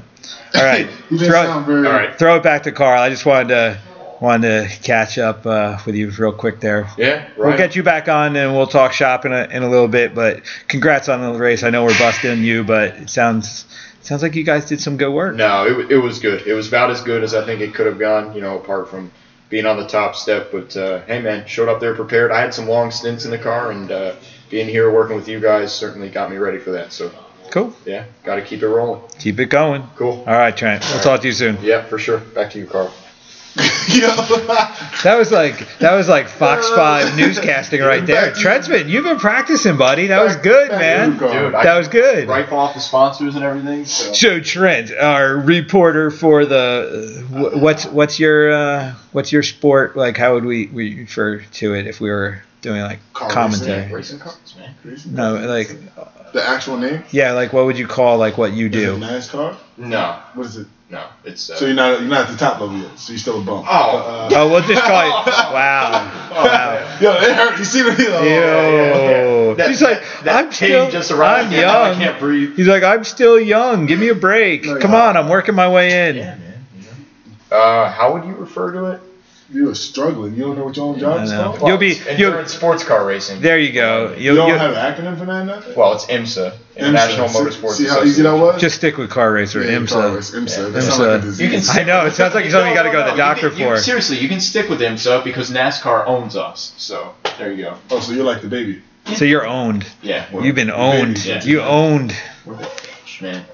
all right, You didn't throw, sound very. All right. throw it back to Karl. I just wanted to wanted to catch up uh, with you real quick there. Yeah, right. We'll get you back on and we'll talk shop in a, in a little bit. But congrats on the race. I know we're busting you, but it sounds sounds like you guys did some good work. No, it, it was good. It was about as good as I think it could have gone, you know, apart from being on the top step. But uh, hey, man, showed up there prepared. I had some long stints in the car, and uh, being here working with you guys certainly got me ready for that. So, Cool. yeah, got to keep it rolling. Keep it going. Cool. All right, Trent. We'll talk to you soon. Yeah, for sure. Back to you, Karl. Yo. That was like that was like Fox Five newscasting right there. Trentsman, you've been practicing, buddy. That was good, man. Dude, Dude, That was good. Rifle off the sponsors and everything. So. So Trent, our reporter for the uh, what's what's your uh, what's your sport like? How would we, we refer to it if we were doing like Car commentary? Racing cars, man. No, like The actual name? yeah, like what would you call like what you Is it do? NASCAR? No, What is it? No, it's. Uh, So you're not you're not at the top level yet. So you're still a bum. Oh. But, uh, Oh, we'll just call it. Wow. Wow. yo, it hurt. You see the oh, Yo. That- He's like, that I'm still, just arrived. I'm Yeah, I young. can't breathe. He's like, I'm still young. Give me a break. No, Come you're on, I'm working my way in. Yeah, man. You. Uh, how would you refer to it? You were struggling. You don't know what your own job is called? You'll be- it's you'll- endurance sports car racing. There you go. You You'll, don't have an acronym for that, nothing? Well, it's IMSA, International IMSA. Motorsports. See, see how easy that was? just stick with car racer. Yeah, car IMSA. race, IMSA. Yeah. That sounds like a IMSA. You can I know. It sounds like something you got to go to the doctor can- you- for. seriously, you can stick with IMSA because NASCAR owns us. So there you go. oh, so you're like the baby. So you're owned. Yeah, we're, You've been owned. Yeah. You owned. we're the bitch, man.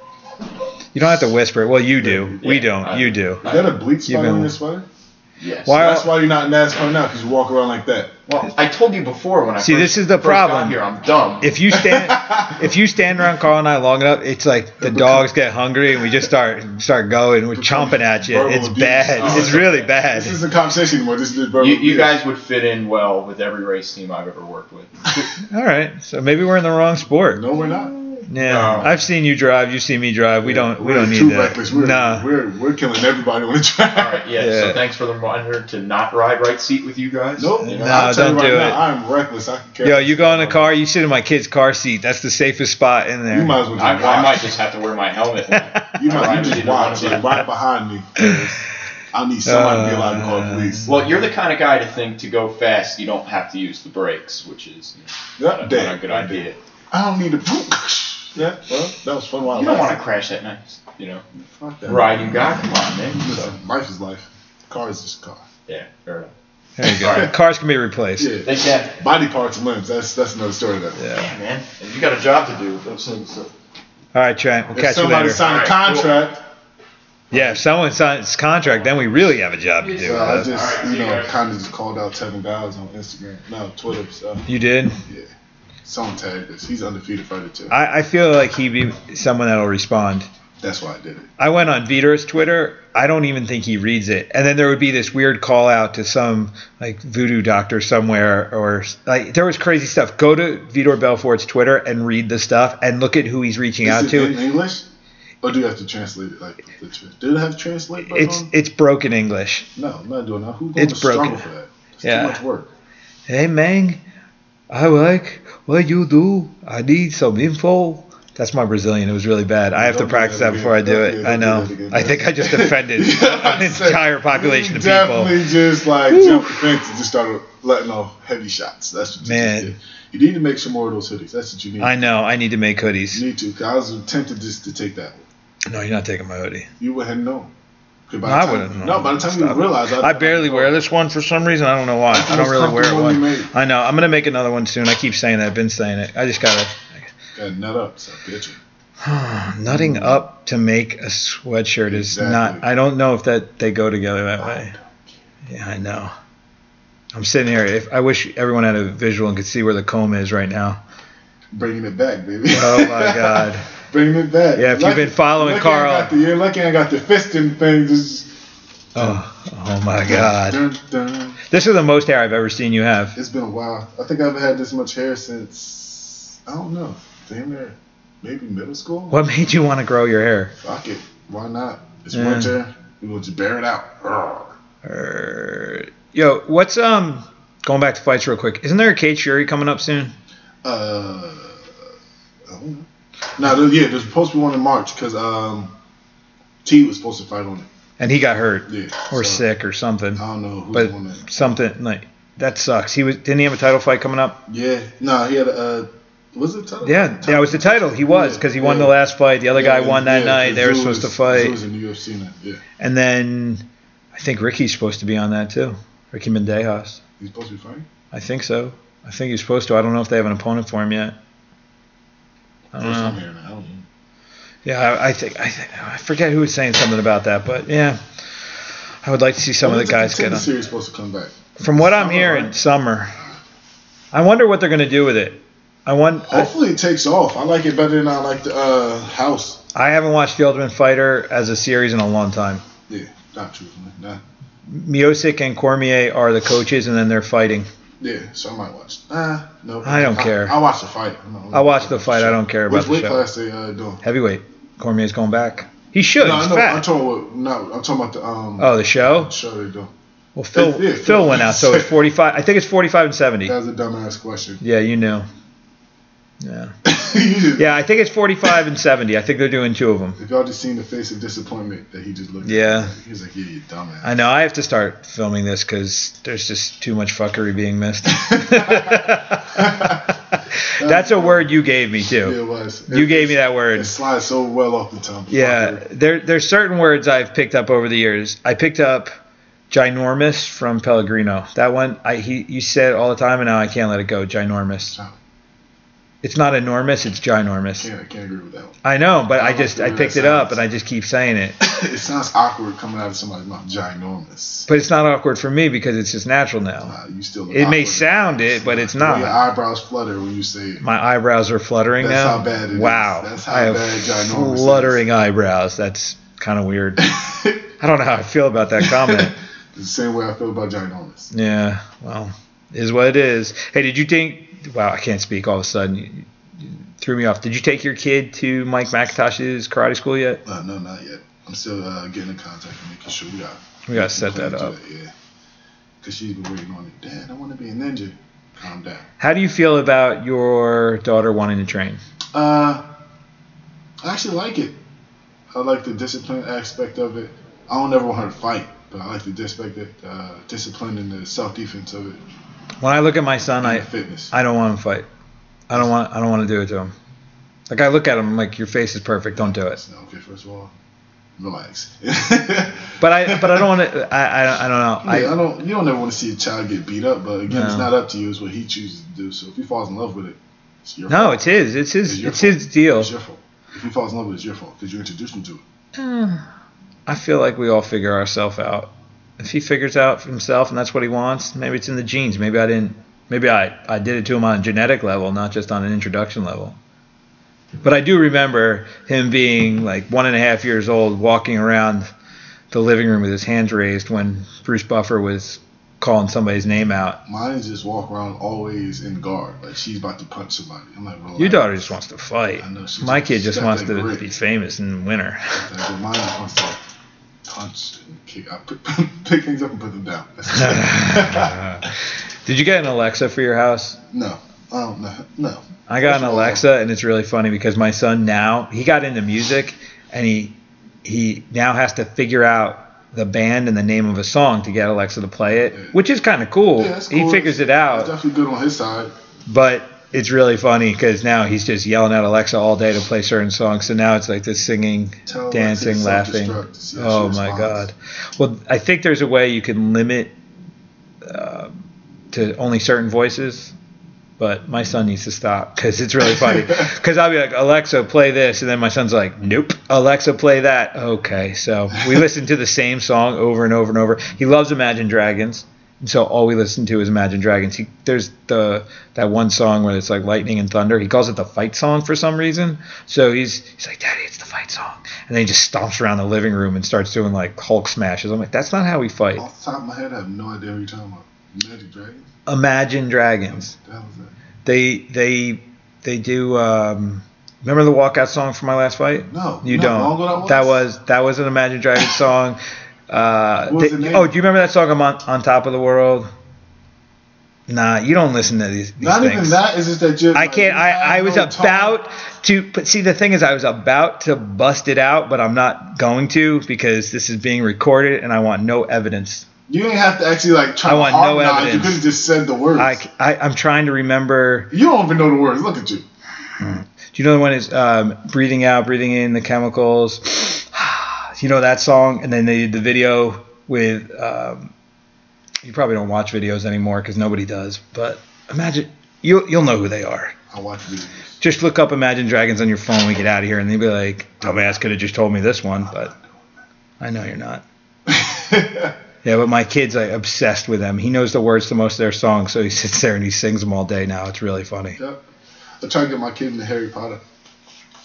You don't have to whisper. Well, you do. We don't. I- You do. Is that a bleach spot You've been- on your sweater? Yes. Why- That's why you're not in NASCAR now, because you walk around like that. Well, I told you before when I See, first, this is the problem. here. I'm dumb. If you stand, if you stand around Karl and I long enough, it's like the dogs get hungry and we just start start going. We're chomping at you. It's bad. Oh, It's okay. really This isn't a conversation anymore. This is verbal you, you guys would fit in well with every race team I've ever worked with. All right. So maybe we're in the wrong sport. No, we're not. Yeah. No. I've seen you drive. You see me drive. We don't. We We're don't too need reckless. that. We're, Nah. we're, we're killing everybody on the track. All right, yeah, Yeah. So thanks for the reminder to not ride right seat with you guys. Nope. You know? No, I'll tell don't you right do now, it. I'm reckless. I can care Yo, you go in the car. You sit in my kid's car seat. That's the safest spot in there. You might as well just I, watch. I might just have to wear my helmet. You I might you just either one watch it right behind me. I need somebody to be allowed to call the Uh, police. Well, you're the kind of guy to think to go fast, you don't have to use the brakes, which is you know, Yep, not, a, not a good idea. I don't need to. Yeah, well, that was fun while You don't want to crash that nice, you know, Fuck that. ride you got. Come on, man. So, Listen, life is life. Car is just a car. yeah, fair enough. There you go. Alright. Cars can be replaced. Yeah. They can. Body parts and limbs. That's that's another story. Though. Yeah. Yeah, man. And you got a job to do with those things. So. All right, Trent. We'll If catch you somebody later. signed a Alright, cool. contract, Yeah, if someone signs contract, then we really have a job to do. so I just Alright, you you know guys. kind of just called out Tevin Giles on Instagram, no Twitter. So you did. yeah, someone tagged us. He's undefeated fighter too. I, I feel like he'd be someone that'll respond. That's why I did it. I went on Vitor's Twitter. I don't even think he reads it. And then there would be this weird call out to some like voodoo doctor somewhere, or like there was crazy stuff. Go to Vitor Belfort's Twitter and read the stuff and look at who he's reaching out to. Is out it to. in English? Or do you have to translate it like the tr- Did it have to translate? It's on? it's broken English. no, I'm not doing that. Who's going It's to struggle for that? It's Yeah. too much work. Hey man, I like what you do. I need some info. That's my Brazilian. It was really bad. I have to practice that before I do it. I know. I think I just offended an entire population you of people. Definitely just like jumped the fence and just started letting off heavy shots. That's what you Man. did. You need to make some more of those hoodies. That's what you need. I know. I need to make hoodies. You need to. 'cause I was tempted just to take that one. No, you're not taking my hoodie. You would have known. By I wouldn't. No, by the time you realize, I barely wear this one for some reason. I don't know why. I don't really wear one. I know. I'm gonna make another one soon. I keep saying that. I've been saying it. I just gotta Got nut up, so bitch. nutting hmm. up to make a sweatshirt is not. I don't know if that they go together that way. Yeah, I know. I'm sitting here. If I wish everyone had a visual and could see where the comb is right now. Bringing it back, baby. Oh my God. Bringing it back. Yeah, if you've been following lucky Karl- I got the, you're lucky I got the fisting thing. Just, Oh, oh my God. Dun, dun. This is the most hair I've ever seen you have. It's been a while. I think I haven't had this much hair since I don't know. Damn near maybe middle school. What made you want to grow your hair? Fuck it. Why not? It's Yeah. winter. We will just bear it out. Urgh. Yo, what's um going back to fights real quick? Isn't there a Cage Fury coming up soon? Uh, I don't know. No, there- yeah, there's supposed to be one in March because um, T was supposed to fight on it. And he got hurt Yeah. or so, sick or something. I don't know But something like that sucks. He was didn't he have a title fight coming up? Yeah. No, he had a. Uh, was it title? Yeah, yeah, it was the title. He was because he won Yeah. the last fight. The other guy won that yeah, night. They were supposed to fight, was in the UFC now. Yeah, and then I think Ricky's supposed to be on that too. Ricky Bandejas. he's supposed to be fighting. I think so. I think he's supposed to. I don't know if they have an opponent for him yet. I don't know. time. I don't know. Yeah, I, I think I think I forget who was saying something about that, but yeah, I would like to see some When of the guys get on. series supposed to come back? From what I'm hearing, right? summer. I wonder what they're going to do with it. I want. I, Hopefully it takes off. I like it better than I like the uh, House. I haven't watched The Ultimate Fighter as a series in a long time. Yeah, not truthfully. Nah. Miocic and Cormier are the coaches, and then they're fighting. Yeah, so I might watch. Nah, no. I don't care. I, watch the fight. I watch the fight. I don't care about Which the weight show. class they uh, doing? Heavyweight. Cormier's going back. He should. No, He's I know. I'm fat. talking about no. I'm talking about the um. Oh, the show. show they do. Well, Phil Yeah, Phil went out, so it's 45. I think it's 45 and 70. That was a dumbass question. Yeah, you knew. Yeah. Yeah, I think it's 45 and 70. I think they're doing two of them. If y'all just seen the face of disappointment that he just looked Yeah. at, he was like, "Yeah, you dumbass." I know. I have to start filming this because there's just too much fuckery being missed. That's a word you gave me Yeah, too. it was. You It- gave me that word. It slides so well off the tongue. Yeah, there there's certain words I've picked up over the years. I picked up ginormous from Pellegrino. That one I he you said it all the time and now I can't let it go. Ginormous. Oh. It's not enormous, it's ginormous. Can't, I can't agree with that one. I know, but I I just I picked it up and I just keep saying it. it sounds awkward coming out of somebody's mouth. Ginormous. But it's not awkward for me because it's just natural now. You still. It may sound it, but it's not. Your eyebrows flutter when you say it. My eyebrows are fluttering That's now. That's how bad it is. wow, That's how I have bad ginormous is. fluttering eyebrows. That's kind of weird. I don't know how I feel about that comment. the same way I feel about ginormous. yeah, well, is what it is. Hey, did you think? Wow, I can't speak all of a sudden. You, you threw me off. Did you take your kid to Mike McIntosh's karate school yet? Uh, no, not yet. I'm still uh, getting in contact and making sure we got. We gotta set that up. it, yeah. Cause she's been waiting on it. Dad, I want to be a ninja. Calm down. How do you feel about your daughter wanting to train? Uh, I actually like it. I like the discipline aspect of it. I don't ever want her to fight, but I like the discipline, uh, discipline and the self defense of it. When I look at my son, I fitness. I don't want him to fight. I don't want I don't want to do it to him. Like I look at him I'm like your face is perfect. Don't do it. No, okay, first of all, relax. But I but I don't want to. I, I I don't know. I, I don't. You don't ever want to see a child get beat up, but again, it's not up to you. It's what he chooses to do. So if he falls in love with it, it's your no, fault. it's his. It's his. It's It's his deal. It's your fault. If he falls in love with it, it's your fault because you introduced him to it. I feel like we all figure ourselves out. If he figures out for himself and that's what he wants, maybe it's in the genes. Maybe I didn't. Maybe I I did it to him on a genetic level, not just on an introduction level. But I do remember him being like one and a half years old, walking around the living room with his hands raised when Bruce Buffer was calling somebody's name out. Mine just walk around always in guard, like she's about to punch somebody. I'm like, relax. Your daughter just wants to fight. I know, My kid just wants to grit. be famous and win her. Mine wants to punch and kick. I pick, pick things up and put them down. Did you get an Alexa for your house? no, oh, I don't know. No. I got an Alexa, and it's really funny because my son now he got into music, and he he now has to figure out the band and the name of a song to get Alexa to play it, Yeah. which is kind of cool. Yeah, that's He figures it It's out, definitely good on his side. but it's really funny because now he's just yelling at Alexa all day to play certain songs. So now it's like this singing, Tell dancing, laughing. self-destruct to see how Oh my god! Well, I think there's a way you can limit uh, to only certain voices, but my son needs to stop because it's really funny. Because I'll be like, Alexa, play this, and then my son's like, Nope. Alexa, play that. Okay, so we listen to the same song over and over and over. He loves Imagine Dragons. So all we listen to is Imagine Dragons. He, there's the that one song where it's like lightning and thunder. He calls it the fight song for some reason. So he's he's like, Daddy, it's the fight song. And then he just stomps around the living room and starts doing like Hulk smashes. I'm like, that's not how we fight. Off the top of my head, I have no idea what you're talking about. Magic Dragons? Imagine Dragons. What the hell is that? They they they do. Um, remember the walkout song from my last fight? No. You no, don't. long ago that was that was an Imagine Dragons song. Uh, What was they- the name? oh, do you remember that song? I'm on, on top of the world. Nah, you don't listen to these. these Not things. even that. It's just that just. I like, can't. I, I was about to, but see, the thing is, I was about to bust it out, but I'm not going to because this is being recorded and I want no evidence. You didn't have to actually like try I to want no harmonize. You could have just said the words. I, I, I'm trying to remember. you don't even know the words. Look at you. Do you know the one is um, breathing out, breathing in the chemicals? You know that song, and then they did the video with. Um, you probably don't watch videos anymore because nobody does. But imagine you'll you'll know who they are. I watch videos. Just look up Imagine Dragons on your phone when we get out of here, and they'll be like, "Dumbass could have just told me this one," but I know you're not. Yeah, but my kid's like obsessed with them. He knows the words to most of their songs, so he sits there and he sings them all day now. It's really funny. Yep. I try to get my kid into Harry Potter.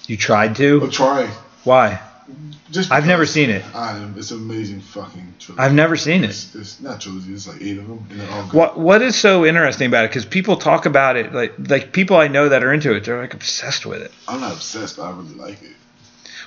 You tried to? I'm trying. Why? Just I've never seen it. I am. It's an amazing fucking trilogy. I've never seen it. It's, it's not trilogy. It's like eight of them, and they're all good. What What is so interesting about it? Because people talk about it, like like people I know that are into it, they're like obsessed with it. I'm not obsessed, but I really like it.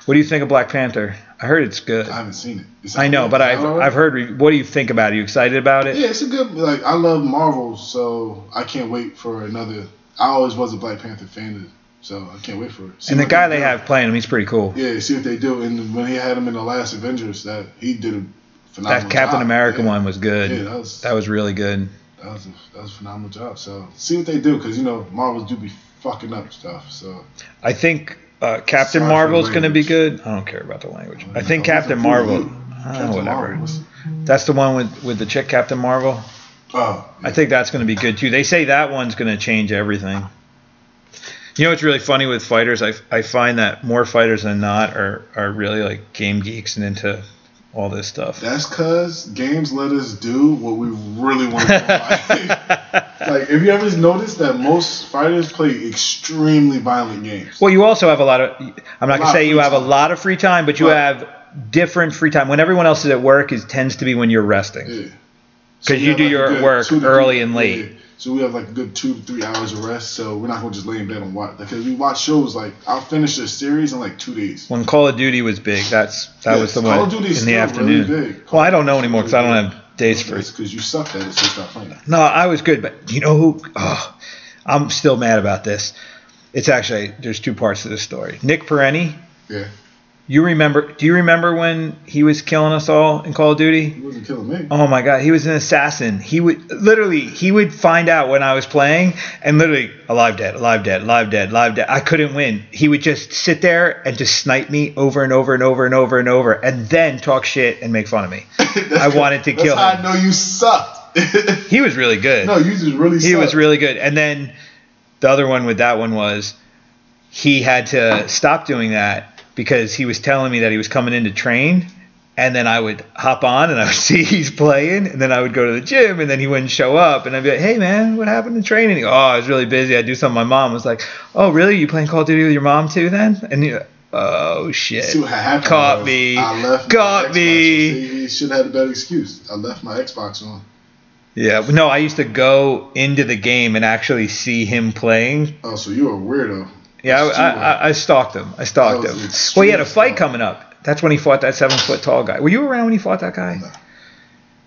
What do you think of Black Panther? I heard it's good. I haven't seen it. It's I know, but. I've I've heard. What do you think about it? Are you excited about it? Yeah, it's a good. Like I love Marvel, so I can't wait for another. I always was a Black Panther fan, so I can't wait for it. See And the guy they they have playing him, he's pretty cool. Yeah, see what they do. And when he had him in the last Avengers, that he did a phenomenal. That Captain job. America yeah. one was good. Yeah, that was That was really good. that was a, that was a phenomenal job. So see what they do, because you know Marvels do be fucking up stuff. So I think uh, Captain Sorry Marvel's going to be good. I don't care about the language. I think I Captain wasn't Marvel. Uh, Captain whatever. Marvel That's the one with with the chick Captain Marvel. Oh, I think that's going to be good too. They say that one's going to change everything. You know what's really funny with fighters? I, I find that more fighters than not are, are really like game geeks and into all this stuff. that's because games let us do what we really want to do. like, if you ever noticed that most fighters play extremely violent games. Well, you also have a lot of. I'm not gonna say you have a lot of free time, but you have different free time. When everyone else is at work, is tends to be when you're resting. Yeah. 'Cause we you have do your good work early and late. yeah. So we have like a good two to three hours of rest. So we're not gonna just lay in bed and watch because we watch shows like I'll finish a series in like two days. When Call of Duty was big, that's that Yeah, was the Call one of Duty is in the afternoon. really. Well, I don't know anymore because I don't have days free. That's because you sucked at it, so stop playing it. No, I was good, but you know who? Oh, I'm still mad about this. It's actually there's two parts to this story. Nick Perenni, Yeah, you remember? Do you remember when he was killing us all in Call of Duty? he wasn't killing me. Oh my god, he was an assassin. He would literally he would find out when I was playing and literally alive dead, alive dead, alive dead, alive dead. I couldn't win. He would just sit there and just snipe me over and over and over and over and over and then talk shit and make fun of me. I wanted to That's kill how him. I know you sucked. He was really good. no, you just really. he sucked. was really good. And then the other one with that one was he had to stop doing that because he was telling me that he was coming in to train. And then I would hop on and I would see he's playing. And then I would go to the gym and then he wouldn't show up. And I'd be like, hey, man, what happened to training? Go, oh, I was really busy. I do something. My mom was like, oh, really? You playing Call of Duty with your mom too then? And he, oh, shit. See what happened Caught was me. I left Caught me. See, he should have had a better excuse. I left my Xbox on. Yeah. No, I used to go into the game and actually see him playing Oh, so you were a weirdo. Yeah, I, I, I stalked him. I stalked him. Well, he had a fight coming up. That's when he fought that seven foot tall guy. Were you around when he fought that guy? No.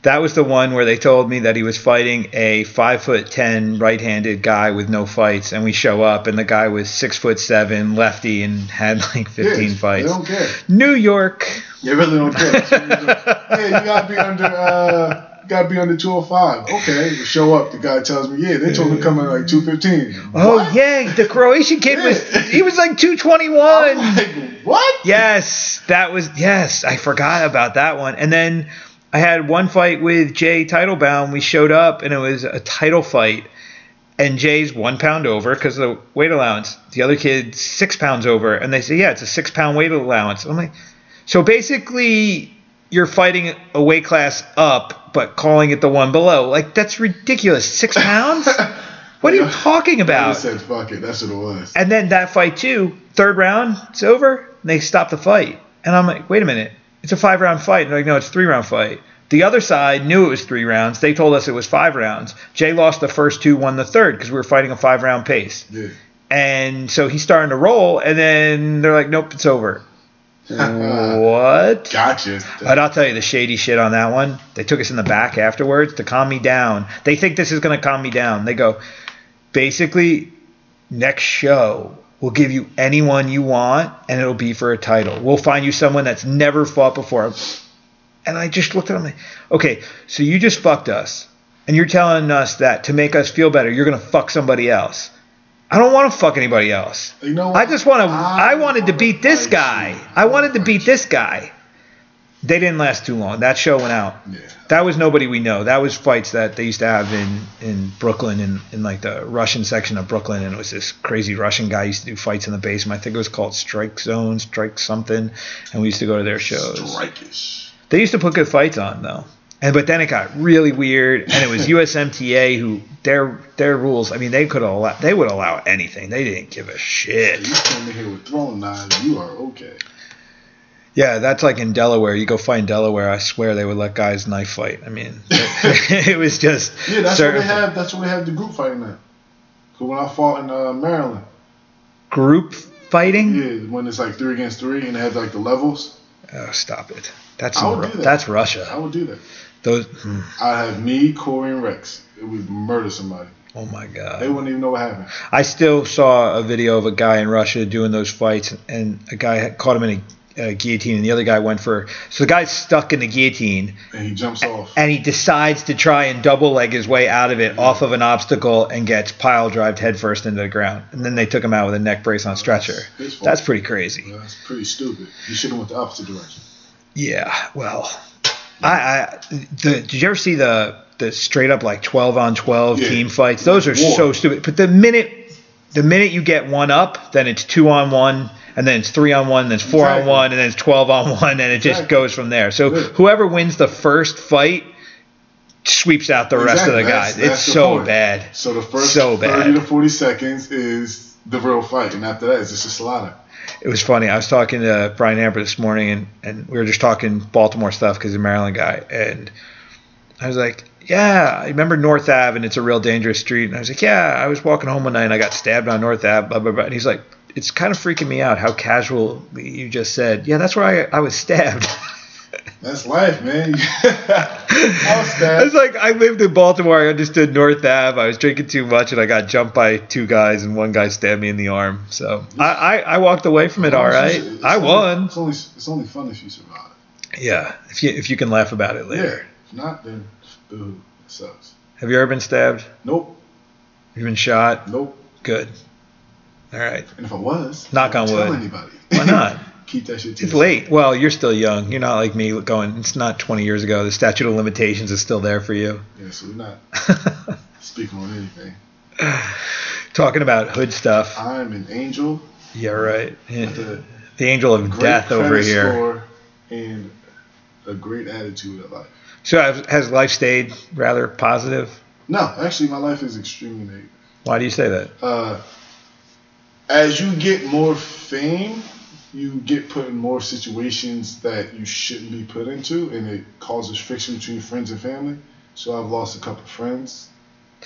That was the one where they told me that he was fighting a five foot ten right handed guy with no fights, and we show up and the guy was six foot seven, lefty, and had like fifteen fights. They don't care. New York. They really don't care. You hey, you gotta be under. Uh, you gotta be under 205. Okay, you show up. The guy tells me, yeah, they told me to come in like 215. Oh What? yeah, the Croatian kid was he was like 221. I'm like, what? Yes, that was yes. I forgot about that one. And then I had one fight with Jay Titlebaum. We showed up and it was a title fight. And Jay's one pound over because of the weight allowance. The other kid's six pounds over. And they say, yeah, it's a six pound weight allowance. I'm like, so basically, you're fighting a weight class up, but calling it the one below. Like, that's ridiculous. Six pounds? What are you talking about? just said, fuck it. That's what it was. And then that fight too, third round, it's over. And they stop the fight, and I'm like, wait a minute, it's a five round fight. And they're like, no, it's a three round fight. The other side knew it was three rounds. They told us it was five rounds. Jay lost the first two, won the third because we were fighting a five round pace. Yeah. And so he's starting to roll, and then they're like, nope, it's over. What? Gotcha. But I'll tell you the shady shit on that one. They took us in the back afterwards to calm me down. They think this is going to calm me down. They go, basically, next show, we'll give you anyone you want, and it'll be for a title. We'll find you someone that's never fought before. And I just looked at them like, okay, so you just fucked us. And you're telling us that to make us feel better, you're going to fuck somebody else. I don't want to fuck anybody else. You know what? I just want to. I I wanted to beat this guy. I wanted to beat this guy. They didn't last too long. That show went out. Yeah. That was nobody we know. That was fights that they used to have in in Brooklyn in in like the Russian section of Brooklyn, and it was this crazy Russian guy used to do fights in the basement. I think it was called Strike Zone, Strike something, and we used to go to their shows. Strikeish. They used to put good fights on though. And but then it got really weird, and it was USMTA who their their rules. I mean, they could allow they would allow anything. They didn't give a shit. You come in here with throwing knives, you are okay. Yeah, that's like in Delaware. You go find Delaware. I swear they would let guys knife fight. I mean, it was just Yeah, that's certain what they have. That's what they have the group fighting at. Cause when I fought in uh, Maryland, group fighting. Yeah, when it's like three against three and they have like the levels. Oh, stop it. That's I would do that. that's Russia. I would do that. Those. I have me, Corey, and Rex. It would murder somebody. Oh my God. They wouldn't even know what happened. I still saw a video of a guy in Russia doing those fights, and a guy had caught him in a, a guillotine, and the other guy went for. So the guy's stuck in the guillotine, And he jumps off. and he decides to try and double leg his way out of it off of an obstacle and gets pile drived headfirst into the ground. And then they took him out with a neck brace on stretcher. His fault. That's pretty crazy. That's pretty stupid. You should have went the opposite direction. Yeah, well, I, I the, did you ever see the the straight up like twelve on twelve Yeah. team fights? Those are War. so stupid. But the minute the minute you get one up, then it's two on one, and then it's three on one, then it's four on one, and then it's twelve on one, and it just Exactly. goes from there. So Yeah. whoever wins the first fight sweeps out the rest of the guys. That's- it's the so point. bad. So the first So bad. 30 to 40 seconds is the real fight. And after that, it's just a slaughter. It was funny. I was talking to Brian Amber this morning, and, and we were just talking Baltimore stuff because he's a Maryland guy. And I was like, Yeah, I remember North Ave, and it's a real dangerous street. And I was like, Yeah, I was walking home one night, and I got stabbed on North Ave, blah, blah, blah. And he's like, It's kind of freaking me out how casual you just said, Yeah, that's where I, I was stabbed. That's life, man. I was I stabbed. was like, I lived in Baltimore. I understood North Ave. I was drinking too much, and I got jumped by two guys, and one guy stabbed me in the arm. So I, I, I walked away from it all right. It's I won. It's only, it's only fun if you survive. Yeah, if you if you can laugh about it Yeah. later. If not, then boo. It sucks. Have you ever been stabbed? Nope. You been shot? Nope. Good. All right. And if I was, Knock I on wouldn't tell wood. anybody. Why not? Keep that shit It's late. Well, you're still young. You're not like me going, it's not 20 years ago. The statute of limitations is still there for you. Yeah, so we're not speaking on anything. Talking about hood stuff. I'm an angel Yeah, right. a The angel of death over here. and a great attitude at life. So has, has life stayed rather positive? No, actually, my life is extremely negative. Why do you say that? Uh, as you get more fame, you get put in more situations that you shouldn't be put into, and it causes friction between friends and family. So I've lost a couple of friends.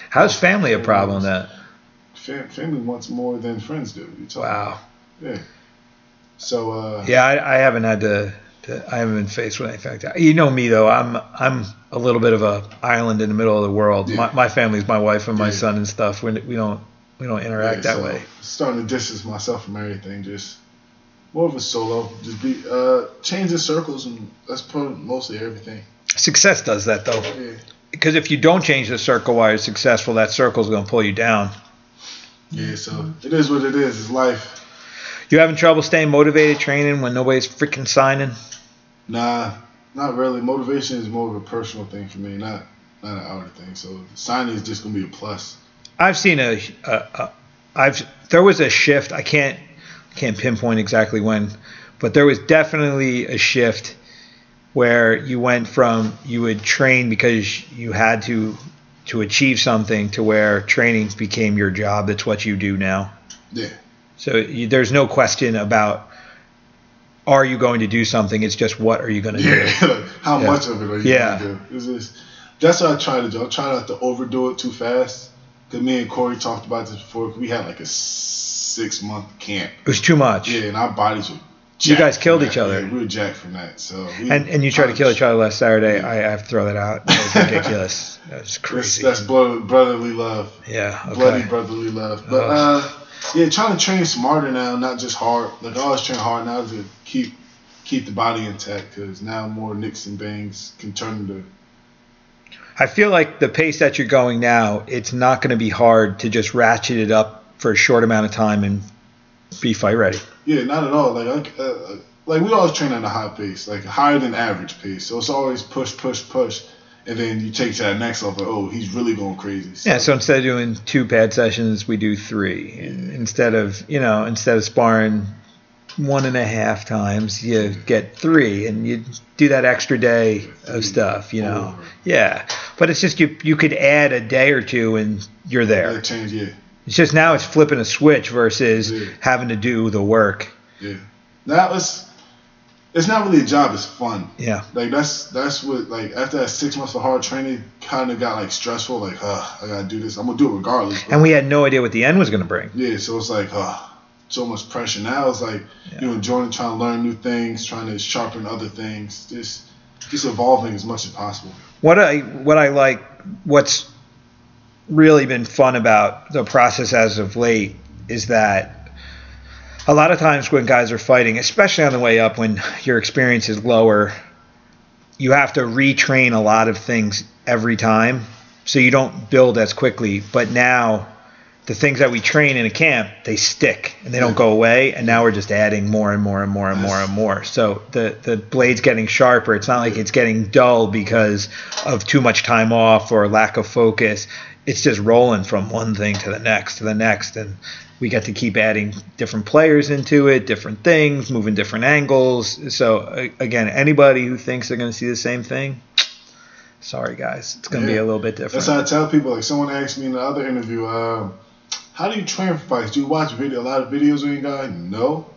How's family a problem then? Fam- family wants more than friends do. You talk- Wow. Yeah. So uh, Yeah, I, I haven't had to, to. I haven't been faced with anything like that. You know me though. I'm I'm a little bit of a island in the middle of the world. Yeah. My, my family's my wife and my Yeah. son and stuff. We, we don't we don't interact yeah, that so way. Starting to distance myself from everything. Just more of a solo. Just be uh, changing circles, and that's probably mostly everything. Success does that though, Yeah. because if you don't change the circle while you're successful, that circle's going to pull you down. Yeah. So it is what it is. It's life. You having trouble staying motivated training when nobody's freaking signing? Nah, not really. Motivation is more of a personal thing for me, not not an outer thing. So signing is just gonna be a plus. I've seen a, a, a I've there was a shift. I can't can't pinpoint exactly when, but there was definitely a shift where you went from you would train because you had to to achieve something to where training became your job. That's what you do now. Yeah. So you, there's no question about are you going to do something. It's just what are you going to do. Yeah. like, how Yeah. much of it are you Yeah. gonna do? It's just, that's what I try to do. I try not to overdo it too fast. Cause me and Corey talked about this before. We had like a six month camp. It was too much. Yeah, and our bodies were. You guys killed that. each other. Yeah, we were jacked from that. So. We, And and you tried to kill each other last Saturday. I, I have to throw that out. That was ridiculous. That was That's, crazy. that's blood, brotherly love. Yeah. Okay. bloody brotherly love. But Ugh. uh, yeah, trying to train smarter now, not just hard. Like I always train hard now to keep keep the body intact because now more nicks and bangs can turn into I feel like the pace that you're going now, it's not going to be hard to just ratchet it up for a short amount of time and be fight ready. yeah, not at all. Like I, uh, like we always train at a high pace, like higher than average pace. So it's always push, push, push, and then you take to that next level. Oh, he's really going crazy. Yeah. So instead of doing two pad sessions, we do three. And Instead of you know instead of sparring one and a half times, you get three, and you do that extra day of stuff. You know. four. Yeah. But it's just you you could add a day or two and you're there. change, yeah, It's just now it's flipping a switch versus Yeah. having to do the work. yeah. That was. It's not really a job. It's fun. Yeah. Like that's that's what like after that six months of hard training, kind of got like stressful. Like, uh, I gotta do this. I'm gonna do it regardless. but- And we had no idea what the end was going to bring. yeah, so it's like, uh, so much pressure. Now it's like Yeah. you know, enjoying trying to learn new things, trying to sharpen other things, just just evolving as much as possible. What I what I like, what's really been fun about the process as of late is that a lot of times when guys are fighting, especially on the way up, when your experience is lower, you have to retrain a lot of things every time, so you don't build as quickly. But now, the things that we train in a camp, they stick and they don't go away. And now we're just adding more and more and more and more and more. So the the blade's getting sharper. It's not like it's getting dull because of too much time off or lack of focus. It's just rolling from one thing to the next to the next, and we get to keep adding different players into it, different things, moving different angles. So again, anybody who thinks they're going to see the same thing, sorry guys, it's going to be a little bit different. That's how I tell people. Like someone asked me in the other interview, um, how do you train for fights? Do you watch video a lot of videos on your guy? No.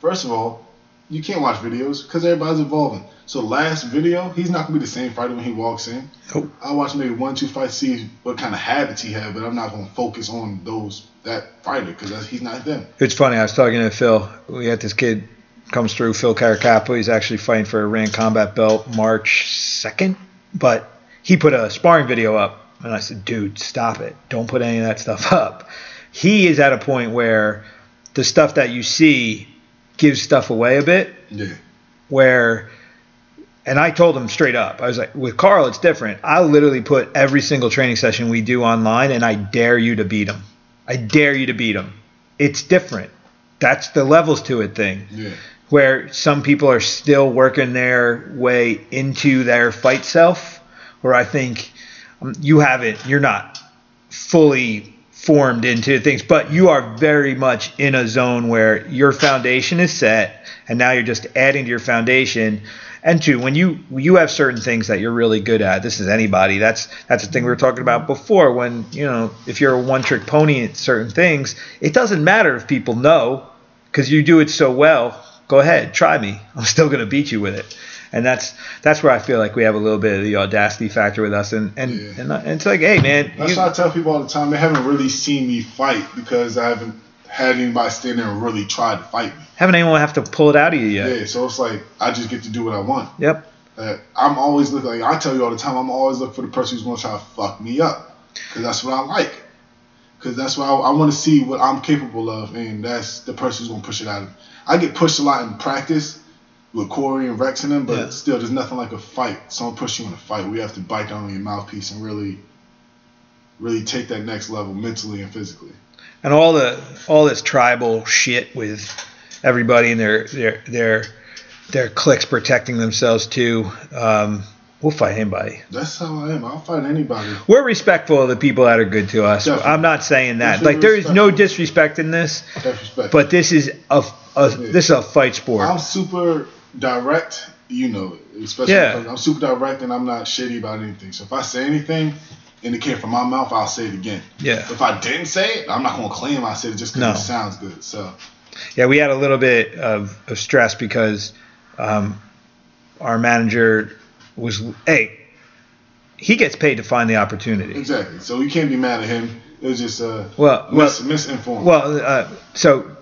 First of all, you can't watch videos because everybody's evolving. So last video, he's not gonna be the same fighter when he walks in. Nope. I watch maybe one, two fights, see what kind of habits he had, but I'm not gonna focus on those that fighter because he's not them. It's funny. I was talking to Phil. We had this kid comes through, Phil Caracapo. He's actually fighting for a Rand Combat belt March second, but he put a sparring video up, and I said, "Dude, stop it! Don't put any of that stuff up." He is at a point where the stuff that you see gives stuff away a bit. Yeah. Where, and I told him straight up, I was like, with Karl, it's different. I literally put every single training session we do online, and I dare you to beat him. I dare you to beat him. It's different. That's the levels to it thing. Yeah. Where some people are still working their way into their fight self, where I think um, you haven't, you're not fully formed into things, but you are very much in a zone where your foundation is set, and now you're just adding to your foundation. And two, when you you have certain things that you're really good at, this is anybody. That's that's the thing we were talking about before. When you know, if you're a one-trick pony at certain things, it doesn't matter if people know, because you do it so well. Go ahead, try me. I'm still gonna beat you with it. And that's that's where I feel like we have a little bit of the audacity factor with us. And and, Yeah. and, and it's like, hey man, That's you- why I tell people all the time they haven't really seen me fight because I haven't had anybody stand there and really try to fight me. haven't anyone have to pull it out of you yet. Yeah. So it's like I just get to do what I want. Yep. Uh, I'm always looking like I tell you all the time. I'm always looking for the person who's gonna try to fuck me up, because that's what I like. Because that's what I, I want to see what I'm capable of, and that's the person who's gonna push it out of me. I get pushed a lot in practice with Corey and Rex and them, but Yeah. still, there's nothing like a fight. Someone push you in a fight. We have to bite down on your mouthpiece and really, really take that next level mentally and physically. And all the all this tribal shit with everybody and their their their their cliques protecting themselves too. Um, we'll fight anybody. That's how I am. I'll fight anybody. We're respectful of the people that are good to us. Definitely. I'm not saying that. Like there is no disrespect in this, Have respect. but this is a, a this is a fight sport. I'm super direct, you know, it, especially Yeah. I'm super direct and I'm not shitty about anything. So if I say anything and it came from my mouth, I'll say it again. Yeah. If I didn't say it, I'm not gonna claim I said it just because No. it sounds good. So Yeah, we had a little bit of, of stress because um, our manager was hey, he gets paid to find the opportunity. exactly. So you can't be mad at him. It was just uh, Well, mis- well, misinformed. well. Uh, so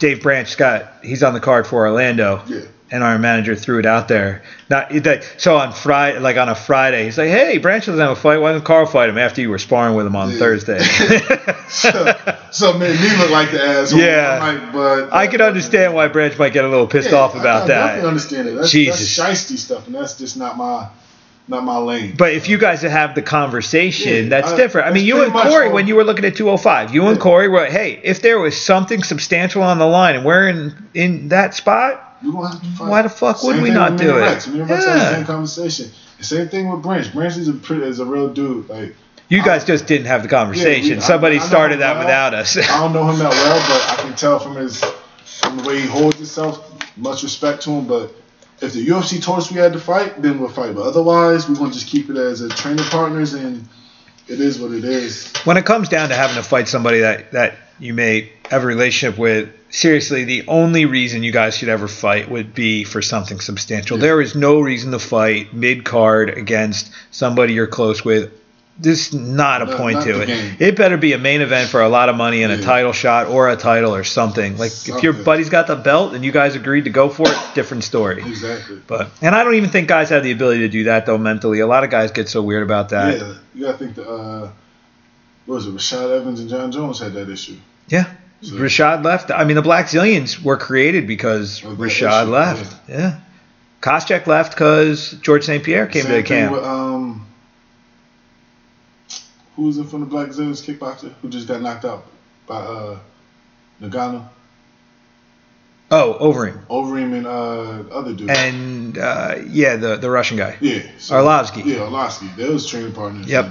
Dave Branch got he's on the card for Orlando. yeah. and our manager threw it out there. Not that, so on Friday, like on a Friday, he's like, "Hey, Branch doesn't have a fight. Why didn't Karl fight him after you were sparring with him on Yeah. Thursday?" So, so it made me look like the asshole. Yeah. Like, but I can understand why Branch might get a little pissed Yeah, off I- about I, that. definitely understand it. That's, Jesus. that's shisty stuff, and that's just not my not my lane. But if you guys have the conversation, Yeah, that's I- different. I mean, you and Corey, when you were looking at 205, you and Corey were, hey, if there was something substantial on the line and we're in in that spot, We gonna have to fight. Why the fuck would we not do it? Rex. Rex had Yeah. the same conversation. The same thing with Branch. Branch is a pretty, is a real dude. Like you guys I- just didn't have the conversation. Yeah, we- Somebody I started that well. without us. I don't know him that well, but I can tell from his from the way he holds himself. Much respect to him, but if the UFC told us we had to fight, then we'll fight. But otherwise, we're gonna just keep it as a training partners, and it is what it is. when it comes down to having to fight somebody that that you may have a relationship with seriously the only reason you guys should ever fight would be for something substantial Yeah. there is no reason to fight mid card against somebody you're close with there's not a Not- point not to it. game. It better be a main event for a lot of money and a title shot or a title or something. Like if your Something. buddy's got the belt and you guys agreed to go for it, different story. Exactly. But and I don't even think guys have the ability to do that though mentally. A lot of guys get so weird about that. yeah, you gotta think the uh, what was it? Rashad Evans and Jon Jones had that issue. Yeah. So- Rashad left. I mean, the Blackzilians were created because Rashad issue, left. Yeah. Koscheck left because George St. Pierre came Same to the camp. With, um, who was it from the Blackzilians kickboxer who just got knocked out by uh, Ngannou? oh, Overeem. Overeem and uh, other dude. And uh, yeah, the the Russian guy. yeah. So, Arlovsky. Yeah, Arlovsky. They was training partners. Yep.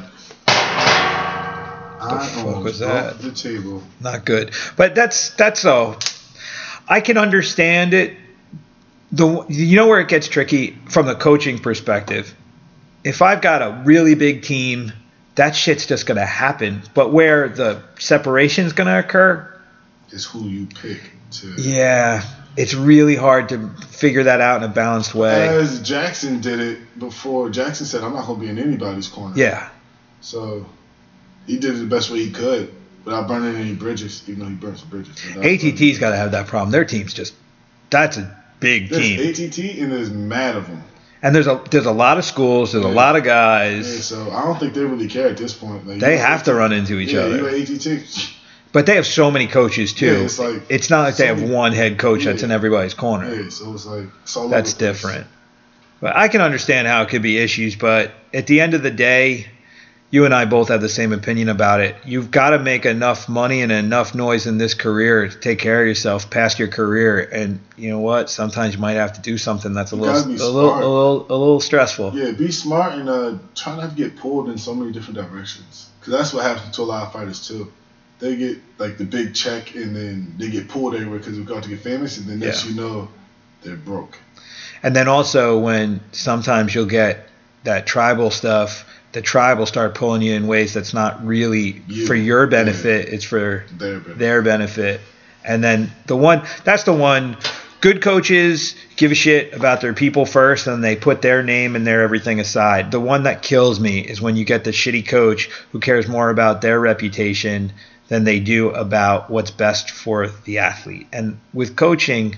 I fuck was that? The table. Not good. But that's that's all. I can understand it. The you know where it gets tricky from the coaching perspective. If I've got a really big team, that shit's just gonna happen. But where the separation's gonna occur, Is who you pick to. yeah, it's really hard to figure that out in a balanced way. As Jackson did it before, Jackson said, "I'm not gonna be in anybody's corner." Yeah. So he did it the best way he could without burning any bridges, even though he burnt some bridges. ATT's got to have that problem. Their team's just that's a big There's team. ATT and there's mad of them. And there's a there's a lot of schools, there's a lot of Yeah, guys. so I don't think they really care at this point. Like, They have to run into each yeah, other. You ATT. But they have so many coaches too. Yeah, it's like it's not like they have many- one head coach that's in everybody's corner. Yeah, so it's like That's different. But I can understand how it could be issues, but at the end of the day, you and I both have the same opinion about it. You've got to make enough money and enough noise in this career to take care of yourself past your career. And you know what? Sometimes you might have to do something that's a You little, a be little, a little, a little stressful. Yeah, be smart and uh, try not to get pulled in so many different directions. Because that's what happens to a lot of fighters too. They get like the big check and then they get pulled everywhere because they're going to get famous, and then next Yeah. you know, they're broke. And then also when sometimes you'll get that tribal stuff, the tribe will start pulling you in ways that's not really You. for your benefit. It's for They're better. their benefit. And then the one that's the one good coaches give a shit about their people first and they put their name and their everything aside. The one that kills me is when you get the shitty coach who cares more about their reputation than they do about what's best for the athlete. And with coaching,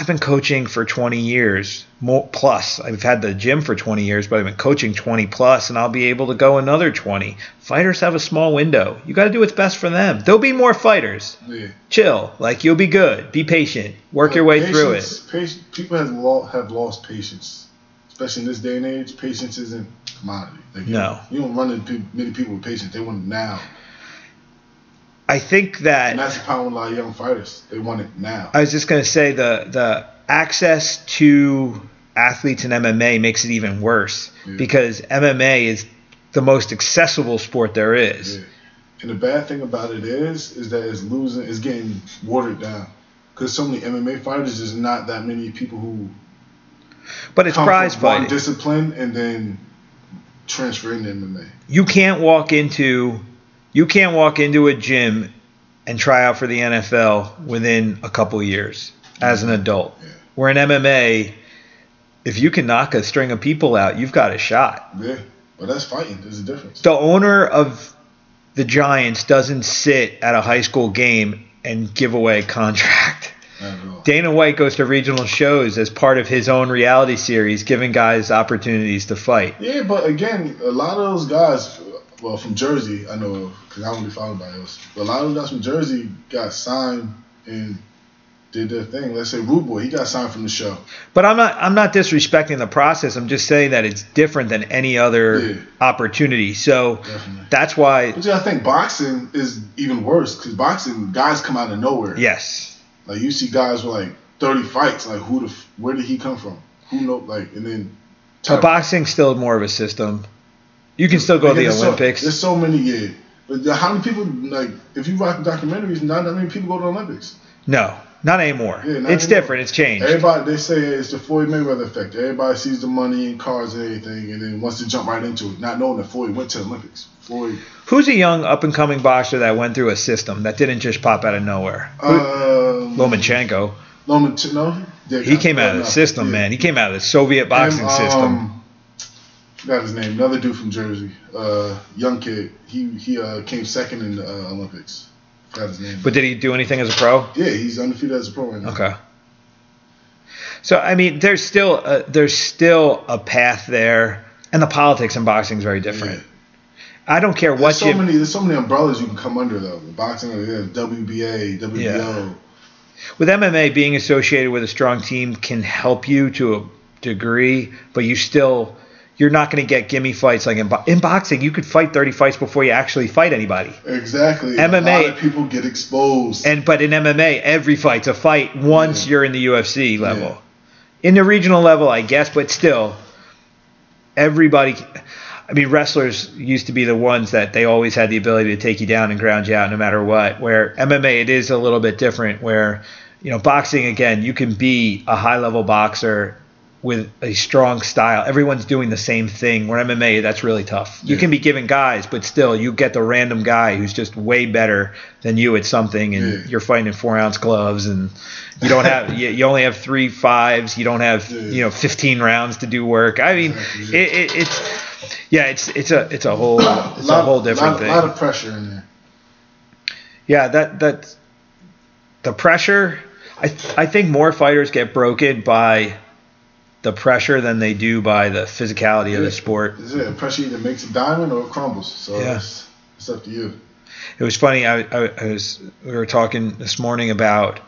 I've been coaching for 20 years more plus. I've had the gym for 20 years, but I've been coaching 20 plus, and I'll be able to go another 20. Fighters have a small window. You got to do what's best for them. There'll be more fighters. Yeah. Chill, like you'll be good. Be patient. Work your way through it. Patience- Patience, people have, lo- have lost patience, especially in this day and age. Patience isn't a commodity. Like, you No. don't, you don't run into many people with patience. They want it now, I think and that that's the problem with a lot of young fighters. They want it now. I was just gonna say the the access to athletes in MMA makes it even worse Yeah. because MMA is the most accessible sport there is. Yeah. And the bad thing about it is, is that it's losing, it's getting watered down. Because so many MMA fighters, there's not that many people who But it's prize fighting. discipline and then transfer to MMA. you can't walk into you can't walk into a gym and try out for the NFL within a couple years as an adult. Yeah. Where in MMA, if you can knock a string of people out, you've got a shot. Yeah, but that's fighting. There's a difference. The owner of the Giants doesn't sit at a high school game and give away a contract. Not at all. Dana White goes to regional shows as part of his own reality series, giving guys opportunities to fight. Yeah, but again, a lot of those guys, well, from Jersey, I know of, because I don't really follow anybody else. But a lot of guys from Jersey got signed and did their thing. Let's say Rude Boy, he got signed from the show. But I'm not I'm not disrespecting the process. I'm just saying that it's different than any other Yeah. opportunity. So Definitely. that's why But yeah, I think boxing is even worse because boxing guys come out of nowhere. yes. Like you see guys with like 30 fights. Like who the where did he come from? Who know? Like and then. But boxing's still more of a system. You can still go to the there's so- Olympics. there's so many yeah. But the- how many people like if you watch documentaries, not that many people go to the Olympics. no, not anymore. Yeah, not it's anymore. different. It's changed. Everybody they say it's the Floyd Mayweather effect. Everybody sees the money and cars and everything, and then wants to jump right into it, not knowing that Floyd went to the Olympics. Floyd, Who's a young up and coming boxer that went through a system that didn't just pop out of nowhere? um, Lomachenko. Lomachenko, no, He came out of the system, yeah. man. He came out of the Soviet boxing And, system. Forgot his name. Another dude from Jersey, uh, young kid. He he uh, came second in the uh, Olympics. Forgot his name. But did he do anything as a pro? yeah, he's undefeated as a pro right now. Okay. So I mean, there's still a, there's still a path there, and the politics in boxing is very different. Yeah. I don't care There's what so you. many. There's so many umbrellas you can come under though. Boxing, yeah, WBA, WBO. Yeah. with MMA being associated with a strong team can help you to a degree, but you still you're not going to get gimme fights like in, bo- in boxing. You could fight 30 fights before you actually fight anybody. Exactly. MMA A lot of people get exposed. And but in MMA, every fight's a fight once Yeah. you're in the UFC level. Yeah. In the regional level, I guess, but still, everybody. I mean, wrestlers used to be the ones that they always had the ability to take you down and ground you out no matter what. Where MMA, it is a little bit different. Where you know, boxing again, you can be a high level boxer with a strong style. Everyone's doing the same thing. Where MMA, that's really tough. You Yeah. can be given guys, but still, you get the random guy who's just way better than you at something, and Yeah. you're fighting in four ounce gloves, and you don't have, you, you only have three fives. You don't have, Yeah. you know, 15 rounds to do work. I mean, Exactly. it, it, it's, yeah, it's it's a it's a whole it's a lot, whole different lot, thing. lot of pressure in there. Yeah, that that the pressure. I I think more fighters get broken by the pressure than they do by the physicality of the sport. Is it a pressure either makes a diamond or it crumbles? So Yeah. it's, it's up to you. It was funny. I, I, I was we were talking this morning about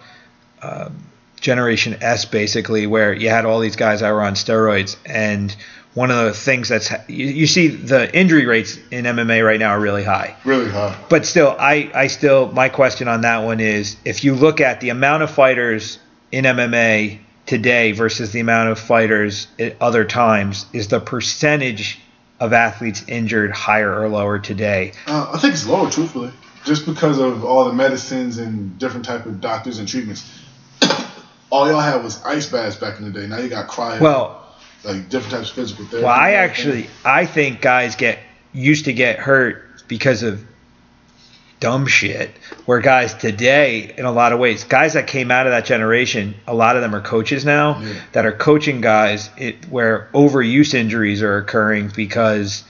um, Generation S, basically, where you had all these guys that were on steroids, and one of the things that's you, you see the injury rates in MMA right now are really high. Really hard. But still, I, I still, my question on that one is if you look at the amount of fighters in MMA today versus the amount of fighters at other times, is the percentage of athletes injured higher or lower today? Uh, I think it's lower, truthfully, just because of all the medicines and different type of doctors and treatments. all y'all had was ice baths back in the day. Now you got cryo, Well, like different types of physical therapy. well, I actually, I think guys get used to get hurt because of dumb shit. Where guys today, in a lot of ways, guys that came out of that generation, a lot of them are coaches now Yeah. that are coaching guys it, where overuse injuries are occurring because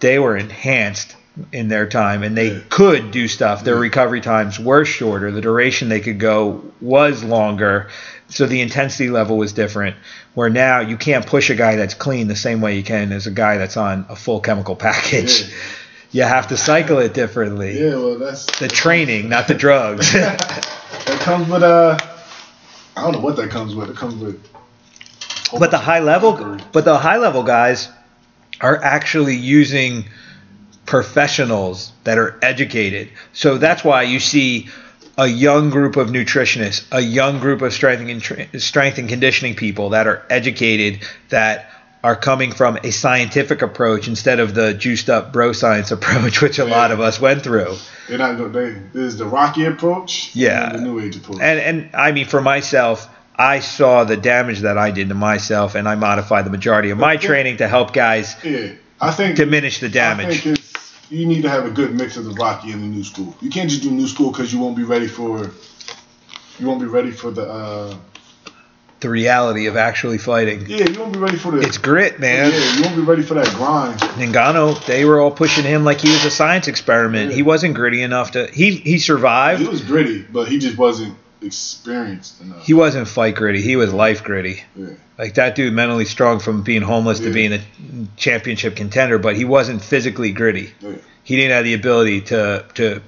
they were enhanced in their time and they Yeah. could do stuff. Their Yeah. recovery times were shorter. The duration they could go was longer. So the intensity level was different. Where now you can't push a guy that's clean the same way you can as a guy that's on a full chemical package. You have to cycle it differently. Yeah, well, that's The training, not the drugs. that comes with uh, I don't know what that comes with. It comes with. but the high level but the high level guys are actually using professionals that are educated so that's why you see a young group of nutritionists a young group of strength and, strength and conditioning people that are educated that are coming from a scientific approach instead of the juiced up bro science approach which a lot of us went through They're not. They, there's the Rocky approach. Yeah. And the New Age approach. And and I mean for myself, I saw the damage that I did to myself, and I modified the majority of my training to help guys yeah, I think diminish the I damage. you need to have a good mix of the Rocky and the new school. You can't just do new school because you won't be ready for. You won't be ready for the. Uh, The reality of actually fighting. yeah, you won't be ready for the. It's grit, man. Yeah, you won't be ready for that grind. Ngannou, they were all pushing him like he was a science experiment. He wasn't gritty enough to. He he survived. He was gritty, but he just wasn't experienced enough. He wasn't fight gritty. He was life gritty. yeah. Like that dude, mentally strong from being homeless to being a championship contender, but he wasn't physically gritty. Yeah. he didn't have the ability to to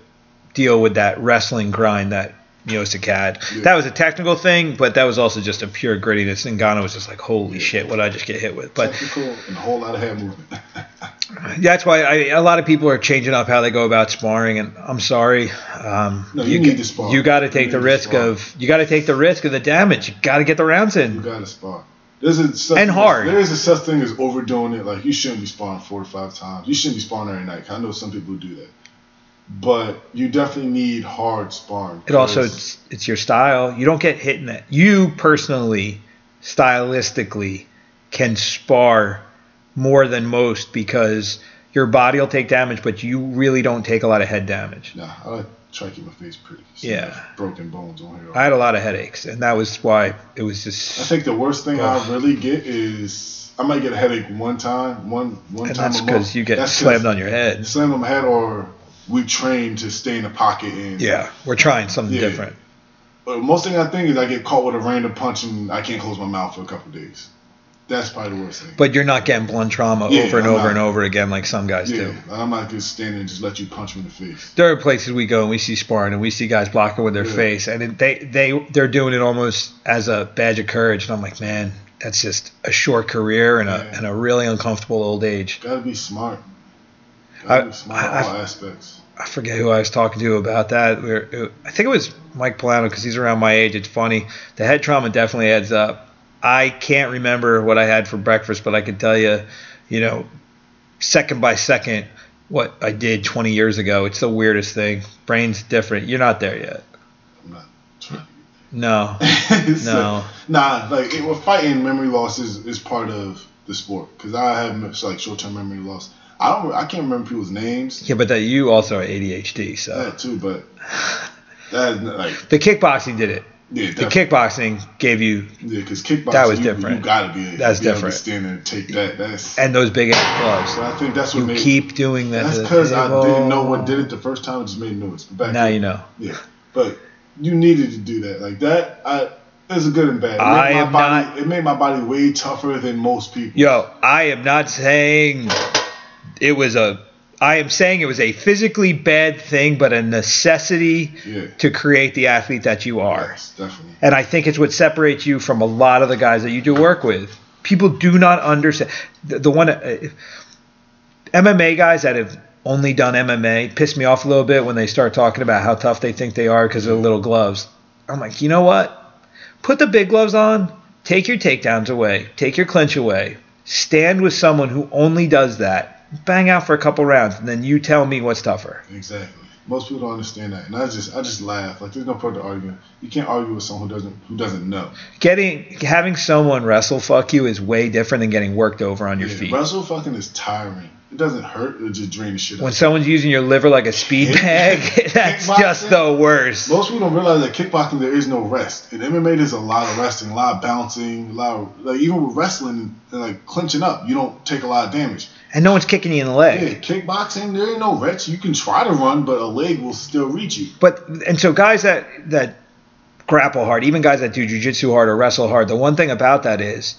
deal with that wrestling grind that Had. Yeah. That was a technical thing, but that was also just a pure grittiness. And Ngannou was just like, holy shit, what did I just get hit with? But Technical and a whole lot of hand movement. that's why I, a lot of people are changing up how they go about sparring, and I'm sorry. Um, No, you need to spar. You got to take the risk of you got to take the risk of the damage. You got to get the rounds in. You gotta spar. There's a such And hard. There is a such thing as overdoing it. Like you shouldn't be sparring four to five times. You shouldn't be sparring every night. I know some people who do that, but you definitely need hard sparring. It also it's, it's your style. You don't get hit in that. You personally, stylistically, can spar more than most because your body will take damage, but you really don't take a lot of head damage. Nah, I like try to keep my face pretty. So Yeah. broken bones on here. I had a lot of headaches, and that was why it was just. I think the worst thing Ugh. I really get is I might get a headache one time, one one And time that's because you get That's slammed on your head. Slammed on my head, or we train to stay in the pocket and Yeah, we're trying something Yeah. different. But most thing I think is I get caught with a random punch and I can't close my mouth for a couple days. That's probably the worst thing. But you're not getting blunt trauma Yeah, over and I'm over not. and over again like some guys yeah, do. I'm not just standing and just let you punch me in the face. There are places we go and we see sparring and we see guys blocking with their Yeah. face, and it, they they they're doing it almost as a badge of courage. And I'm like, man, that's just a short career and a and a really uncomfortable old age. Gotta be smart. I- I- aspects. I forget who I was talking to about that. We were, it- I think it was Mike Polano because he's around my age. It's funny. The head trauma definitely adds up. I can't remember what I had for breakfast, but I can tell you, you know, second by second, what I did 20 years ago. It's the weirdest thing. Brain's different. You're not there yet. I'm not trying No. No. like- nah, like it, with fighting, memory loss is, is part of the sport. Because I have like short term memory loss. I don't. I can't remember people's names. Yeah, but that you also are ADHD, so That too, but that like the kickboxing did it. yeah, The kickboxing gave you yeah, because kickboxing that was you, different. You gotta be. That's be different. To stand there and take that. That's. and those big ass gloves. I think that's what You made. keep doing that. that's because I didn't know what did it the first time. It just made noise. But back Now then- you know. Yeah, but you needed to do that. Like that, I. A good and bad. It I my am body, not- It made my body way tougher than most people. Yo, I am not saying it was a. I am saying it was a physically bad thing, but a necessity Yeah. to create the athlete that you are. Yes, definitely. And I think it's what separates you from a lot of the guys that you do work with. People do not understand. The, the one uh, MMA guys that have only done MMA piss me off a little bit when they start talking about how tough they think they are because of the little gloves. I'm like, you know what? Put the big gloves on. Take your takedowns away. Take your clinch away. Stand with someone who only does that. Bang out for a couple rounds, and then you tell me what's tougher. Exactly. Most people don't understand that, and I just I just laugh. Like there's no point to arguing. You can't argue with someone who doesn't who doesn't know. Getting having someone wrestle fuck you is way different than getting worked over on your Yeah, feet. Wrestle fucking is tiring. It doesn't hurt. It just drain the shit When someone's using your liver like a speed bag, that's just the worst. Most people don't realize that kickboxing there is no rest. In MMA, there's a lot of resting, a lot of bouncing, a lot of like even with wrestling and like clinching up, you don't take a lot of damage. And no one's kicking you in the leg. Yeah, kickboxing there ain't no rest. You can try to run, but a leg will still reach you. But and so guys that that grapple hard, even guys that do jujitsu hard or wrestle hard, the one thing about that is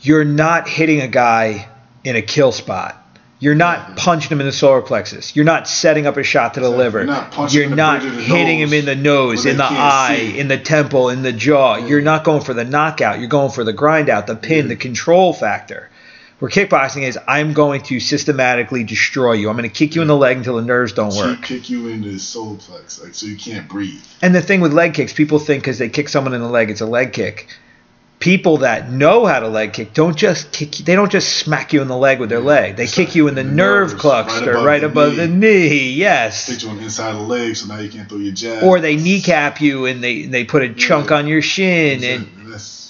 you're not hitting a guy in a kill spot. You're not punching him in the solar plexus. You're not setting up a shot to the Exactly. liver. You're not punching You're not bridge of the hitting him in the nose, in the eye, see. in the temple, in the jaw. Yeah. You're not going for the knockout. You're going for the grind out, the pin, Yeah. the control factor. Where kickboxing is, I'm going to systematically destroy you. I'm going to kick you in the leg until the nerves don't She work. kick you in the solar flex, like so you can't breathe. And the thing with leg kicks, people think because they kick someone in the leg, it's a leg kick. People that know how to leg kick don't just kick. They don't just smack you in the leg with their leg. They It's kick like you in the the nerve nerves, cluster, right above right the above the knee. Yes. Hit you on the inside of the leg, so now you can't throw your jab. Or they kneecap you and they they put a chunk Yeah. on your shin, and Exactly. That's-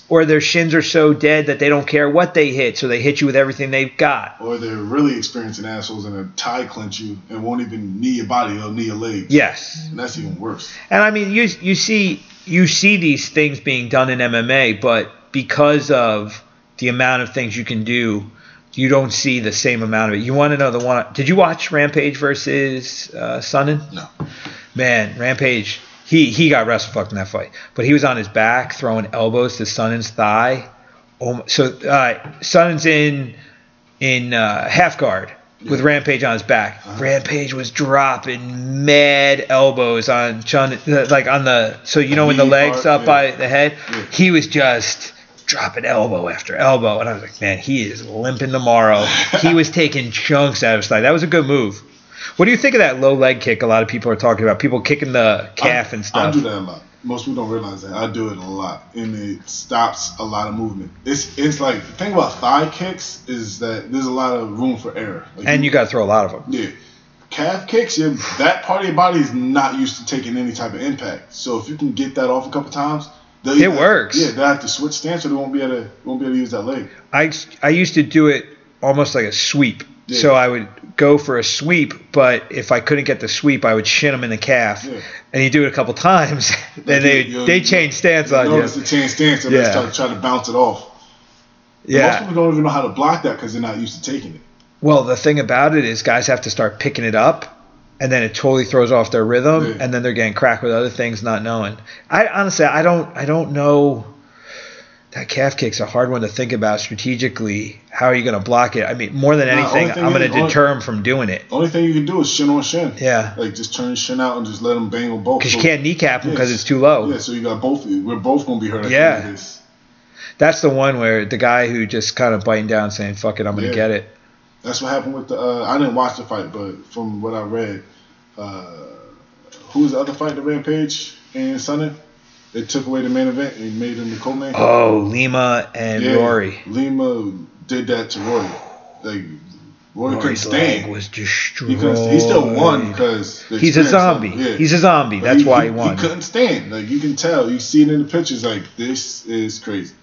or their shins are so dead that they don't care what they hit, so they hit you with everything they've got. or they're really experiencing assholes and they'll tie clinch you and won't even knee your body, they'll knee your legs. Yes. And that's even worse. And I mean, you you see you see these things being done in MMA, but because of the amount of things you can do, you don't see the same amount of it. You want to know the one? Did you watch Rampage versus uh, Sonnen? No. Man, Rampage, he he got wrestle fucked in that fight, but he was on his back throwing elbows to Sonnen's thigh. Oh, so uh, Sonnen's in in uh, half guard with Rampage on his back. Uh-huh. Rampage was dropping mad elbows on Chun, like on the so you know when the legs part, up yeah. by the head. Yeah. He was just dropping elbow after elbow, and I was like, man, he is limping tomorrow. he was taking chunks out of his thigh. That was a good move. What do you think of that low leg kick? A lot of people are talking about people kicking the calf I, and stuff. I do that a lot. Most people don't realize that. I do it a lot. And it stops a lot of movement. It's it's like the thing about thigh kicks is that there's a lot of room for error. Like and you got to throw a lot of them. Yeah. Calf kicks, yeah, that part of your body is not used to taking any type of impact. So if you can get that off a couple times, It works. Yeah, they'll have to switch stance or they won't be able to won't be able to use that leg. I I used to do it almost like a sweep. Yeah. So I would go for a sweep, but if I couldn't get the sweep, I would shin him in the calf. Yeah. And you do it a couple times, and they you- you- they change stance on you. Notice the change stance and Yeah. yeah. try, try to bounce it off. Yeah. Most people don't even know how to block that because they're not used to taking it. Well, the thing about it is guys have to start picking it up, and then it totally throws off their rhythm, Yeah. and then they're getting cracked with other things, not knowing. I honestly, I don't, I don't know. That calf kick's a hard one to think about strategically. How are you going to block it? I mean, more than Nah, anything, I'm going to only- deter him from doing it. Only thing you can do is shin on shin. Yeah. Like just turn your shin out and just let him bang on both. Because you can't kneecap him because Yes. it's too low. Yeah, so you got both. We're both gonna be hurt. Yeah. The end of this. That's the one where the guy who just kind of biting down, saying "fuck it, I'm going to Yeah. get it." That's what happened with the. Uh, I didn't watch the fight, but from what I read, uh, who was the other fight? The Rampage and Sonnen. They took away the main event and made him the co-main. Oh, Lima and Yeah, Rory. Lima did that to Rory. Like Rory couldn't Rory's leg stand. was destroyed. He. He still won because He's a zombie. He's a zombie. That's why he won. He couldn't stand. Like you can tell. You see it in the pictures. Like this is crazy.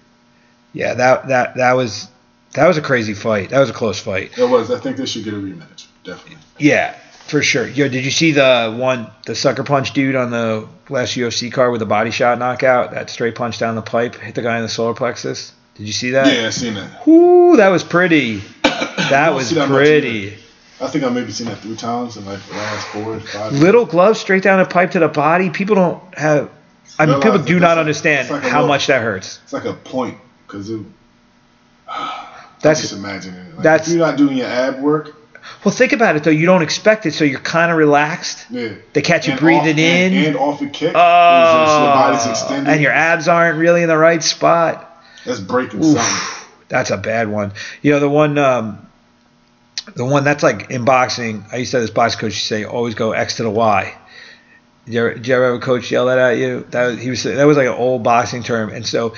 Yeah, that that that was that was a crazy fight. That was a close fight. It was. I think they should get a rematch. Definitely. Yeah, for sure. Yo, did you see the one the sucker punch dude on the last UFC card with the body shot knockout? That straight punch down the pipe hit the guy in the solar plexus. Did you see that? Yeah, I seen that. Ooh, that was pretty. That was that pretty. I think I maybe seen that three times in like the last four, five. Little glove straight down the pipe to the body. People don't have. I mean, Realize people do not understand like how little- much that hurts. It's like a point because it. That's just imagining it. Like, that's- if you're not doing your ab work. Well. Think about it though. You don't expect it, so you're kind of relaxed. Yeah. They catch you And breathing off, in. and off a kick. Oh, your and your abs aren't really in the right spot. That's breaking Oof, something. that's a bad one. You know the one, um, the one that's like in boxing. I used to have this boxing coach say, "Always go X to the Y." Did you ever, did you ever have a coach yell that at you? That he was that was like an old boxing term, and so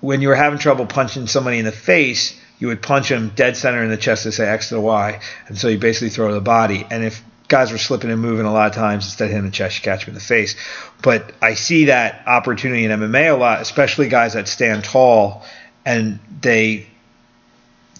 when you were having trouble punching somebody in the face, you would punch him dead center in the chest to say X to the Y, and so you basically throw the body. And if guys were slipping and moving a lot of times, instead of hitting the chest, you catch them in the face. But I see that opportunity in MMA a lot, especially guys that stand tall and they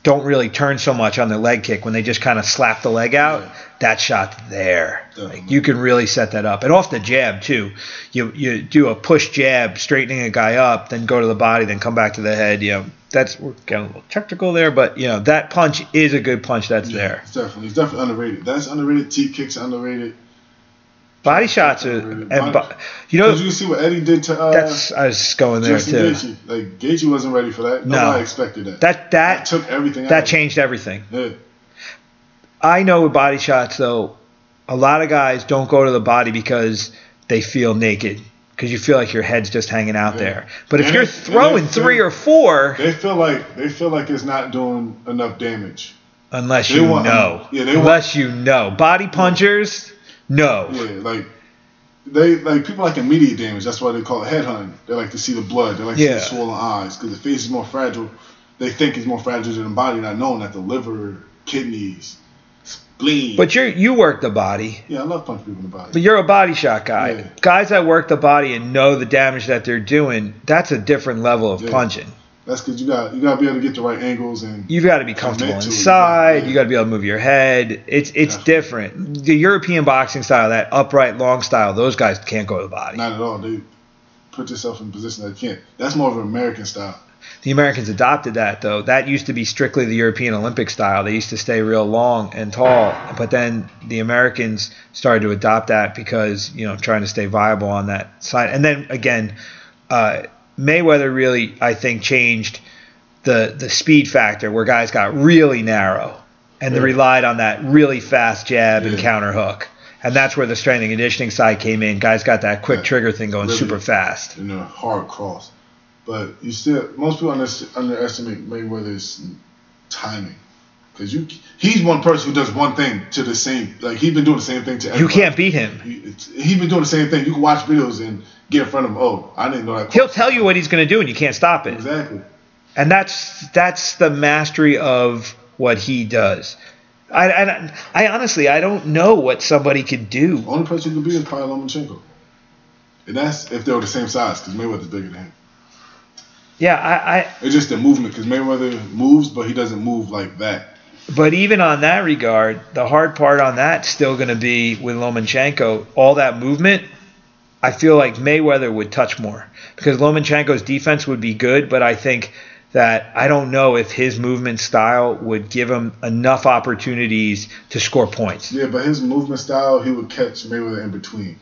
don't really turn so much on the leg kick when they just kind of slap the leg out. Yeah. That shot there, like you can really set that up, and off the jab too. You you do a push jab, straightening a guy up, then go to the body, then come back to the head. You know that's we're getting a little technical there, but you know that punch is a good punch that's Yeah, there. It's definitely, it's definitely underrated. That's underrated. T kicks underrated. Body shots are, and bo- you know you see what Eddie did to uh, that's I was going there Justin too. Gaethje. Like Gaethje wasn't ready for that. No. Nobody expected that. That that took everything. out that changed everything. Yeah. I know with body shots though, a lot of guys don't go to the body because they feel naked. Because you feel like your head's just hanging out Yeah. there. But if And you're throwing it three or four, They feel like they feel like it's not doing enough damage. unless they you want- know, yeah, they unless you know, body punchers, no. Yeah, like they like people like immediate damage. That's why they call it headhunting. They like to see the blood. They like to see the swollen eyes because the face is more fragile. They think it's more fragile than the body, not knowing that the liver, kidneys, spleen. But you're you work the body. yeah, I love punching people in the body. But you're a body shot guy. Yeah. Guys that work the body and know the damage that they're doing, that's a different level of Yeah. punching. That's because you got you got to be able to get the right angles and You've got to be comfortable Commit to it, inside. yeah. You got to be able to move your head. It's it's Yeah. different. The European boxing style, that upright long style, those guys can't go to the body. not at all. They put yourself in a position that you can't. That's more of an American style. The Americans adopted that though. That used to be strictly the European Olympic style. They used to stay real long and tall, but then the Americans started to adopt that because you know trying to stay viable on that side. And then again, uh, Mayweather really I think changed the the speed factor where guys got really narrow and they relied on that really fast jab and counter hook. And that's where the strength and conditioning side came in. Guys got that quick Yeah. trigger thing going Really. super fast. you know, hard cross. But you still, most people underestimate Mayweather's timing. Because you, he's one person who does one thing to the same, like he's been doing the same thing to You can't beat him. He, he's been doing the same thing. You can watch videos and get in front of him. Oh, I didn't know that. He'll tell you what he's going to do, and you can't stop it. Exactly. And that's that's the mastery of what he does. I, I, I honestly I don't know what somebody could do. Only person who can beat is probably Lomachenko. And that's if they were the same size, because Mayweather's bigger than him. Yeah, I, I It's just the movement, because Mayweather moves, but he doesn't move like that. but even on that regard, the hard part on that's still going to be with Lomachenko. All that movement, I feel like Mayweather would touch more because Lomachenko's defense would be good, but I think that I don't know if his movement style would give him enough opportunities to score points. Yeah, but his movement style, he would catch Mayweather in between.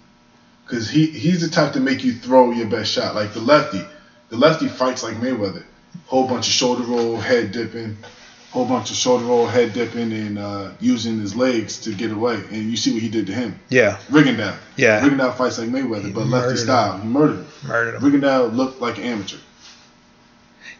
Because he, he's the type to make you throw your best shot. Like the lefty. The lefty fights like Mayweather. Whole bunch of shoulder roll, head dipping, whole bunch of shoulder roll, head dipping, and uh, using his legs to get away. And you see what he did to him. Yeah, Rigondeaux. Yeah. Rigondeaux fights like Mayweather, but murdered lefty him. style. He murdered him. murdered him. Rigondeaux looked like an amateur.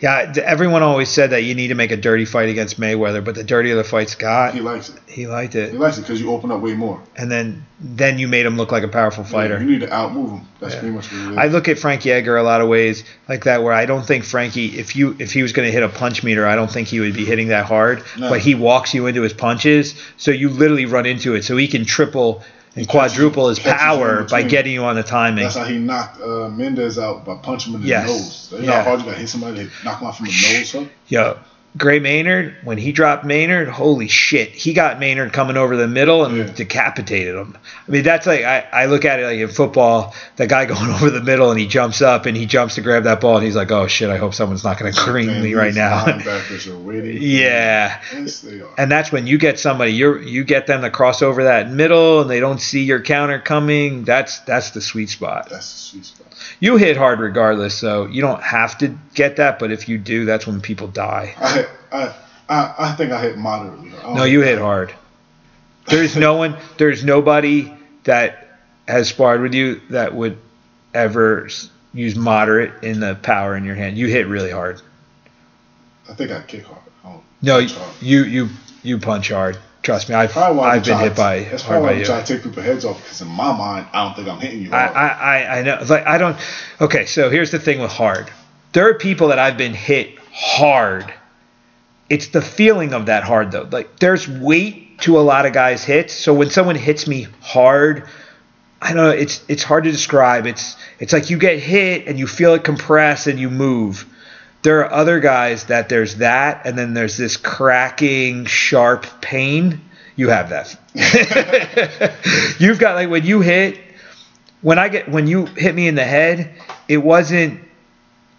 Yeah, everyone always said that you need to make a dirty fight against Mayweather, but the dirtier the fights got, He likes it. he liked it. He likes it because you open up way more. And then then you made him look like a powerful fighter. Yeah, you need to outmove him. That's Yeah. pretty much what it is. I look at Frankie Edgar a lot of ways like that, where I don't think Frankie, if you if he was going to hit a punch meter, I don't think he would be hitting that hard. No. But he walks you into his punches, so you literally run into it. So he can triple and quadruple his catches you in power by getting you on the timing. That's how he knocked uh, Mendes out by punching him in the Yes. nose. You know Yeah. how hard you got to hit somebody to knock him out from the nose, huh? Yo, Gray Maynard, when he dropped Maynard, holy shit, he got Maynard coming over the middle and Yeah. decapitated him. I mean, that's like I, I look at it like in football, the guy going over the middle and he jumps up and he jumps to grab that ball and he's like, oh shit, I hope someone's not going to cream me right now. Linebackers are yeah. Yes. And that's when you get somebody, you you get them to cross over that middle and they don't see your counter coming. That's that's the sweet spot. That's the sweet spot. You hit hard regardless, so you don't have to get that, but if you do, that's when people die. I hit, I, I, I think I hit moderately. I No, you hit hard. There's no one, there's nobody that has sparred with you that would ever use moderate in the power in your hand. You hit really hard. I think I kick hard. I No, hard. you you you punch hard. Trust me, I've I've been hit by That's probably why I'm you. trying to take people's heads off because in my mind, I don't think I'm hitting you I, hard. I, I, I know. It's Like I don't. Okay, so here's the thing with hard. There are people that I've been hit hard. It's the feeling of that hard though. Like there's weight to a lot of guys' hits. So when someone hits me hard, I don't know. It's it's hard to describe. It's it's like you get hit and you feel it compress and you move. There are other guys that there's that, and then there's this cracking, sharp pain. You have that. You've got like when you hit, when I get when you hit me in the head, it wasn't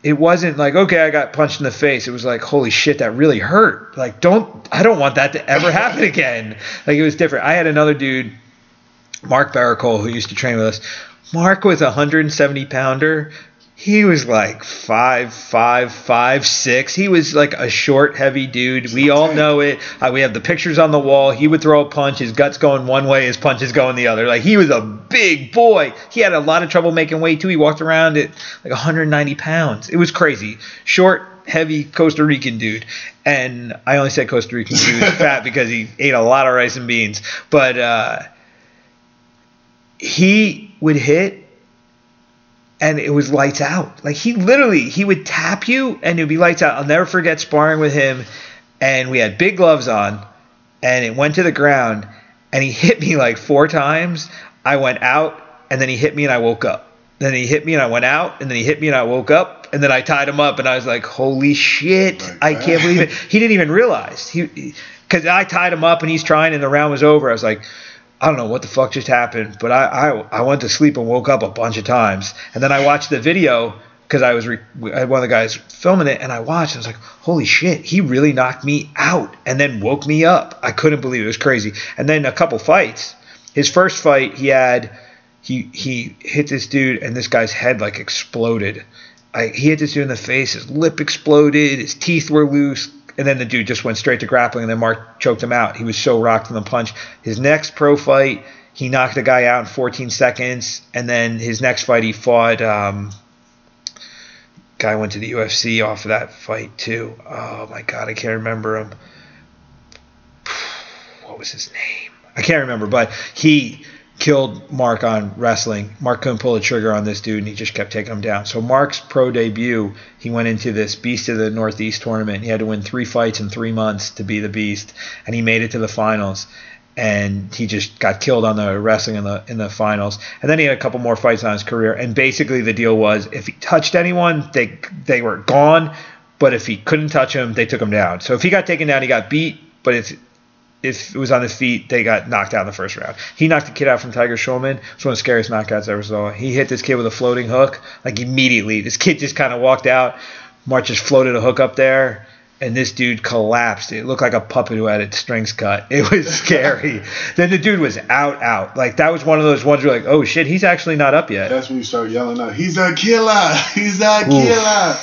it wasn't like okay, I got punched in the face. It was like holy shit, that really hurt. Like don't I don't want that to ever happen again. Like it was different. I had another dude, Mark Baracole, who used to train with us. Mark was a 170 pounder. He was like five, five, five, six. He was like a short, heavy dude. We all know it. Uh, we have the pictures on the wall. He would throw a punch. His guts going one way, his punches going the other. Like he was a big boy. He had a lot of trouble making weight too. He walked around at like 190 pounds. It was crazy. Short, heavy Costa Rican dude. And I only said Costa Rican dude fat because he ate a lot of rice and beans. But uh, he would hit and it was lights out. Like he literally he would tap you and it would be lights out. I'll never forget sparring with him and we had big gloves on and it went to the ground and he hit me like four times. I went out and then he hit me and I woke up. Then he hit me and I went out and then he hit me and I woke up and then I tied him up and I was like, "Holy shit. Like I can't believe it." He didn't even realize. He cuz I tied him up and he's trying and the round was over. I was like, I don't know what the fuck just happened, but I, I, I went to sleep and woke up a bunch of times. And then I watched the video because I was re- I had one of the guys filming it, and I watched. And I was like, holy shit, he really knocked me out, and then woke me up. I couldn't believe it. It was crazy. And then a couple fights. His first fight, he had he he hit this dude, and this guy's head like exploded. I, he hit this dude in the face. His lip exploded. His teeth were loose. And then the dude just went straight to grappling, and then Mark choked him out. He was so rocked in the punch. His next pro fight, he knocked the guy out in 14 seconds, and then his next fight, he fought. Um, guy went to the UFC off of that fight too. Oh my god, I can't remember him. What was his name? I can't remember, but he killed Mark on wrestling. Mark couldn't pull the trigger on this dude, and he just kept taking him down. So Mark's pro debut, he went into this Beast of the Northeast tournament. He had to win three fights in three months to be the Beast, and he made it to the finals. And he just got killed on the wrestling in the in the finals. And then he had a couple more fights on his career. And basically, the deal was if he touched anyone, they they were gone. But if he couldn't touch him, they took him down. So if he got taken down, he got beat. But if if it was on his feet, they got knocked out in the first round. He knocked the kid out from Tiger Schulmann. It's one of the scariest knockouts I ever saw. He hit this kid with a floating hook, like immediately. This kid just kind of walked out. Mark just floated a hook up there, and this dude collapsed. It looked like a puppet who had its strings cut. It was scary. then the dude was out, out. Like that was one of those ones where like, oh shit, he's actually not up yet. That's when you start yelling out, "He's a killer! He's a killer!"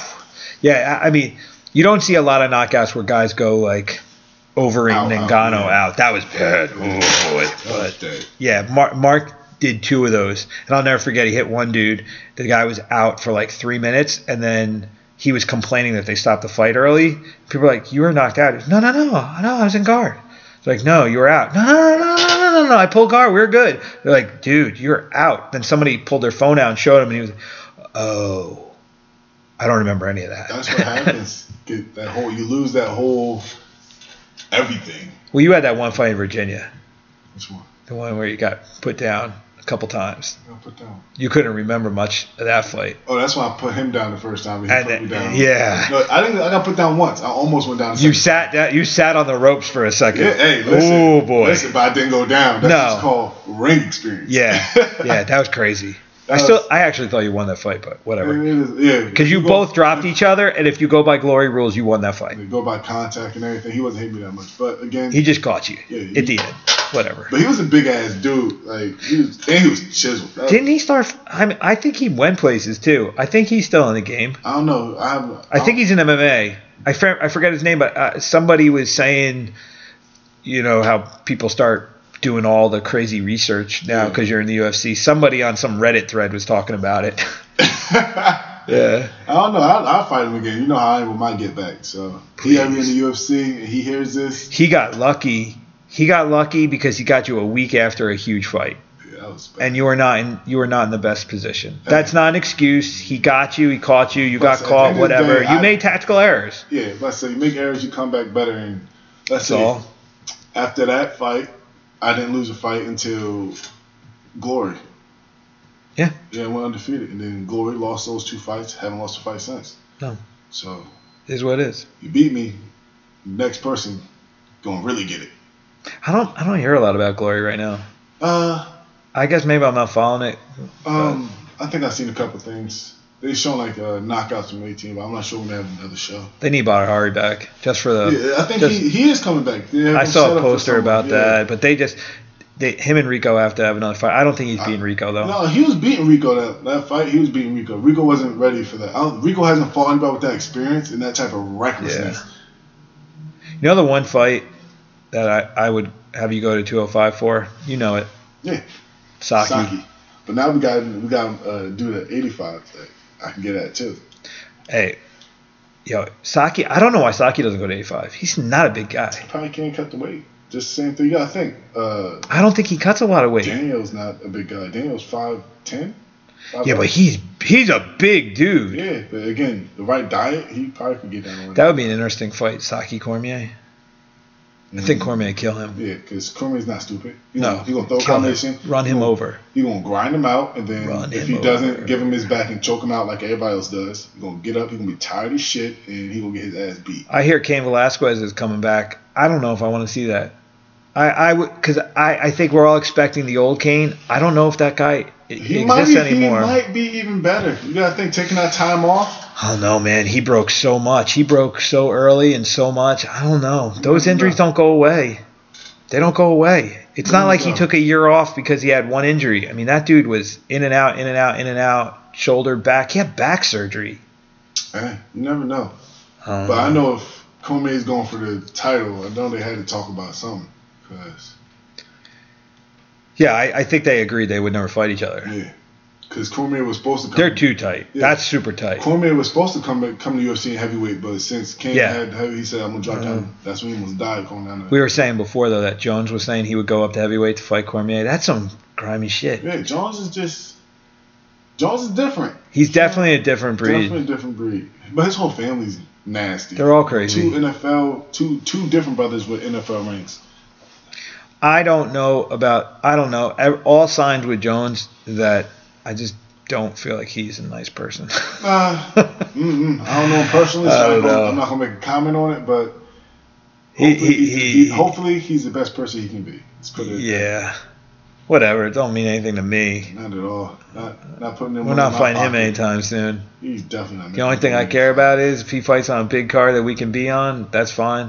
Yeah, I I mean, you don't see a lot of knockouts where guys go like over in Out, out, yeah. out. That was bad. Oh, boy. Was yeah, Mark, Mark did two of those, and I'll never forget. He hit one dude. The guy was out for like three minutes, and then he was complaining that they stopped the fight early. People were like, "You were knocked out." He was, no, no, no, no. I was in guard. It's like, no, you were out. No, no, no, no, no, no, no. I pulled guard. We were good. They're like, dude, you're out. Then somebody pulled their phone out and showed him, and he was, like, oh, I don't remember any of that. That's what happens. Get that whole you lose that whole everything. Well, you had that one fight in Virginia, Which one? the one where you got put down a couple times. I'll put down. You couldn't remember much of that fight. Oh, that's why I put him down the first time. He And put me down. yeah. No, I didn't. I got put down once. I almost went down. You sat down. You sat on the ropes for a second. Yeah, hey, listen. Oh boy. Listen, but I didn't go down. That's No. called ring experience. Yeah, yeah, that was crazy. I still, I actually thought you won that fight, but It whatever. yeah. Because you go- both dropped each other, and if you go by glory rules, you won that fight. Go by contact and everything. He wasn't hitting me that much, but again, He just caught you Yeah, he- at the. Whatever. but he was a big ass dude. Like he was, and he was chiseled. That- Didn't he start? I mean, I think he went places too. I think he's still in the game. I don't know. I have. I think he's in MMA. I, I forget his name, but uh, somebody was saying, you know, how people start doing all the crazy research now Yeah. because you're in the UFC. Somebody on some Reddit thread was talking about it. yeah. I don't know. I'll, I'll fight him again. You know how I am with my get back. So he ever in the UFC and he hears this. He got lucky. He got lucky because he got you a week after a huge fight, Yeah, that was bad. and you were not in you were not in the best position. That's not an excuse. He got you. He caught you. You got But at the caught. end of the Whatever. day, you I- made tactical errors. yeah, let's say you make errors, you come back better. And let's That's all. after that fight, I didn't lose a fight until Glory. Yeah. Yeah, I went undefeated, and then Glory lost those two fights. Haven't lost a fight since. No. So Is what it is. you beat me. Next person gonna really get it. I don't. I don't hear a lot about Glory right now. Uh, I guess maybe I'm not following it. um, I think I've seen a couple things. They shown like uh, knockouts from 18, but I'm not sure when they have another show. They need Badr Hari back just for the. yeah, I think just- he, he is coming back. I saw a poster about Yeah. that, but they just. They, him and Rico have to have another fight. I don't think he's I- beating Rico though. No, he was beating Rico that, that fight. He was beating Rico. Rico wasn't ready for that. I don't, Rico hasn't fought anybody with that experience and that type of recklessness. Yeah. You know the one fight that I, I would have you go to 205 for? You know it. Yeah, Saki. Saki. But now we got we got uh, do the 85 thing. I can get that too. Hey, yo, Saki. I don't know why Saki doesn't go to 85. He's not a big guy. He probably can't cut the weight. Just the same thing. You gotta think. Uh, I don't think he cuts a lot of weight. Daniel's not a big guy. Daniel's 5'10". Yeah, but he's he's a big dude. Yeah, but again, the right diet, he probably could get down That would be an interesting fight, Saki Cormier. I think Cormier kill him. Yeah, because Cormier's not stupid. He No, gonna, he gonna throw a kill him. combination. Run him gonna- over. He gonna grind him out, and then Run if him he doesn't give him his back and choke him out like everybody else does, he gonna get up. He gonna be tired as shit, and he gonna get his ass beat. I hear Cain Velasquez is coming back. I don't know if I want to see that. I, I would because I, I think we're all expecting the old Cain. I don't know if that guy He might, exists be, anymore. he might be even better. You gotta think taking that time off. I don't know, man. He broke so much. He broke so early and so much. I don't know. Those injuries don't go away. They don't go away. It's not like he took a year off because he had one injury. I mean, that dude was in and out, in and out, in and out, shoulder, back. He had back surgery. Eh, you never know. Um, But I know if Cormier's going for the title, I know they had to talk about something. Cause Yeah, I, I think they agreed they would never fight each other. yeah, because Cormier was supposed to. come They're too tight. Yeah. That's super tight. Cormier was supposed to come come to UFC in heavyweight, but since Cain Yeah. had heavy, he said, "I'm gonna drop Mhm. down." That's when he almost died going down there. We were saying before though that Jones was saying he would go up to heavyweight to fight Cormier. That's some grimy shit. Yeah, Jones is just Jones is different. He's definitely a different breed. Definitely a different breed. But his whole family's nasty. They're all crazy. Two NFL, two two different brothers with NFL ranks. I don't know about. I don't know. All signs with Jones that I just don't feel like he's a nice person. Uh. I don't know him personally, so I I don't don't know. I'm not gonna make a comment on it. But Hopefully, he, he's, he, he- hopefully he's the best person he can be. Let's put it. yeah. Whatever. It don't mean anything to me. Not at all. Not not putting him. We're not fighting him anytime soon. He's definitely not. The only thing I care about is if he fights on a big car that we can be on, that's fine.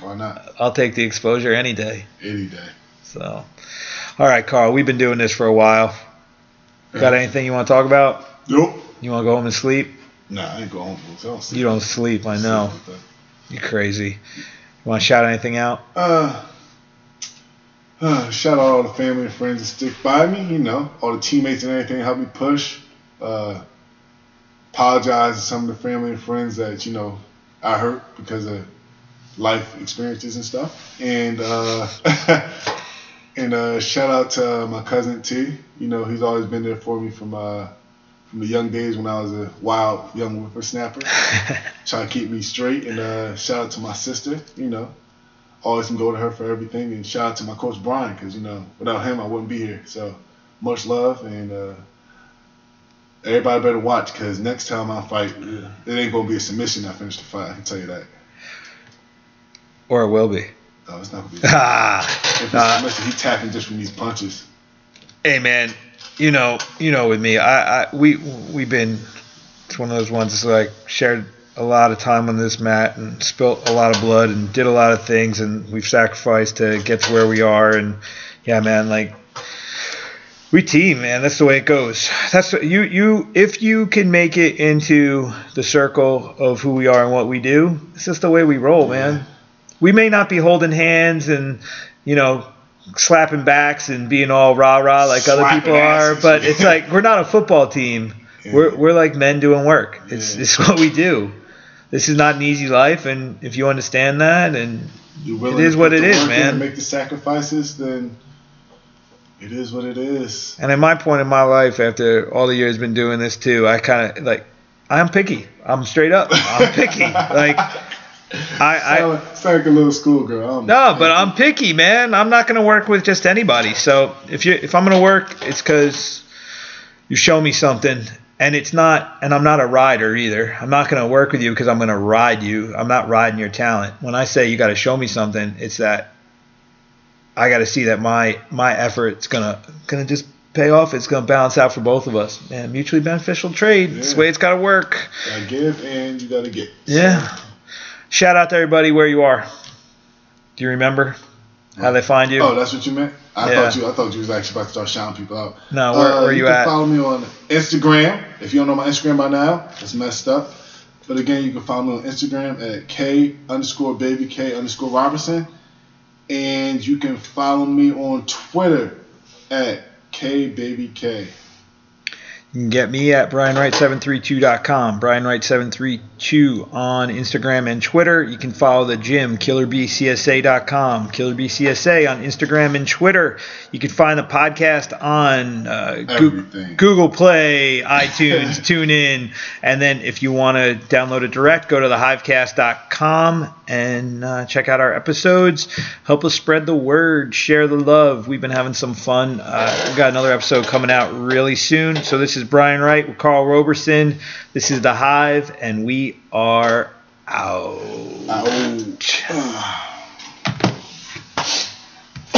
Why not? I'll take the exposure any day. Any day. So, all right, Karl, we've been doing this for a while. Got anything you want to talk about? Nope. You want to go home and sleep? Nah, I ain't going. I don't sleep. You don't sleep, I know. You crazy. You want to shout anything out? Uh, uh, shout out all the family and friends that stick by me. You know, all the teammates and everything help me push. Uh, apologize to some of the family and friends that you know I hurt because of life experiences and stuff. And uh, and uh, shout out to my cousin T. You know, he's always been there for me from uh, from the young days when I was a wild young whippersnapper, trying to keep me straight. And uh, shout out to my sister. You know, always can go to her for everything. And shout out to my coach Brian because you know without him I wouldn't be here. So much love and. Uh, Everybody better watch because next time I fight, it ain't gonna be a submission. I finish the fight. I can tell you that. or it will be. No, it's not. Ah, If nah. submission, he tapping just from these punches. hey man, you know, you know, with me, I, I, we, we've been. It's one of those ones. It's like shared a lot of time on this mat and spilt a lot of blood and did a lot of things and we've sacrificed to get to where we are. And yeah, man, like we team, man. That's the way it goes. That's you. You if you can make it into the circle of who we are and what we do, it's just the way we roll, man. We may not be holding hands and you know slapping backs and being all rah rah like other Slapping people are, but it's like we're not a football team. We're we're like men doing work. It's Yeah. it's what we do. This is not an easy life, and if you understand that, and It is what it is, it the is, work in man. Make the sacrifices, then it is what it is. And at my point in my life, after all the years been doing this too, I kind of like, I'm picky. I'm straight up. I'm picky. like, I, I Sound like, sound like a little schoolgirl. No, but I'm picky, man. I'm not gonna work with just anybody. So if you if I'm gonna work, it's because you show me something, and it's not, and I'm not a rider either. I'm not gonna work with you because I'm gonna ride you. I'm not riding your talent. When I say you got to show me something, it's that I got to see that my my effort's gonna gonna just pay off. It's gonna balance out for both of us. And mutually beneficial trade. It's the way it's got to work. gotta give and you gotta get. Yeah. Shout out to everybody where you are. Do you remember how they find you? Oh, that's what you meant. I Yeah. thought you. I thought you was actually about to start shouting people out. No, where- Uh, where you can at? Follow me on Instagram. If you don't know my Instagram by now, it's messed up. But again, you can follow me on Instagram at k underscore baby k underscore Roberson, and you can follow me on Twitter at k baby k. You can get me at brianwright732.com, brianwright732 on Instagram and Twitter. You can follow the gym, killerbcsa.com, killerbcsa on Instagram and Twitter. You can find the podcast on uh, Everything. Google Play, iTunes, TuneIn, and then if you want to download it direct, go to thehivecast.com and uh, check out our episodes. Help us spread the word, share the love. We've been having some fun. Uh, we've got another episode coming out really soon. So this is Brian Wright with Karl Roberson. This is The Hive, and we are out. Ouch.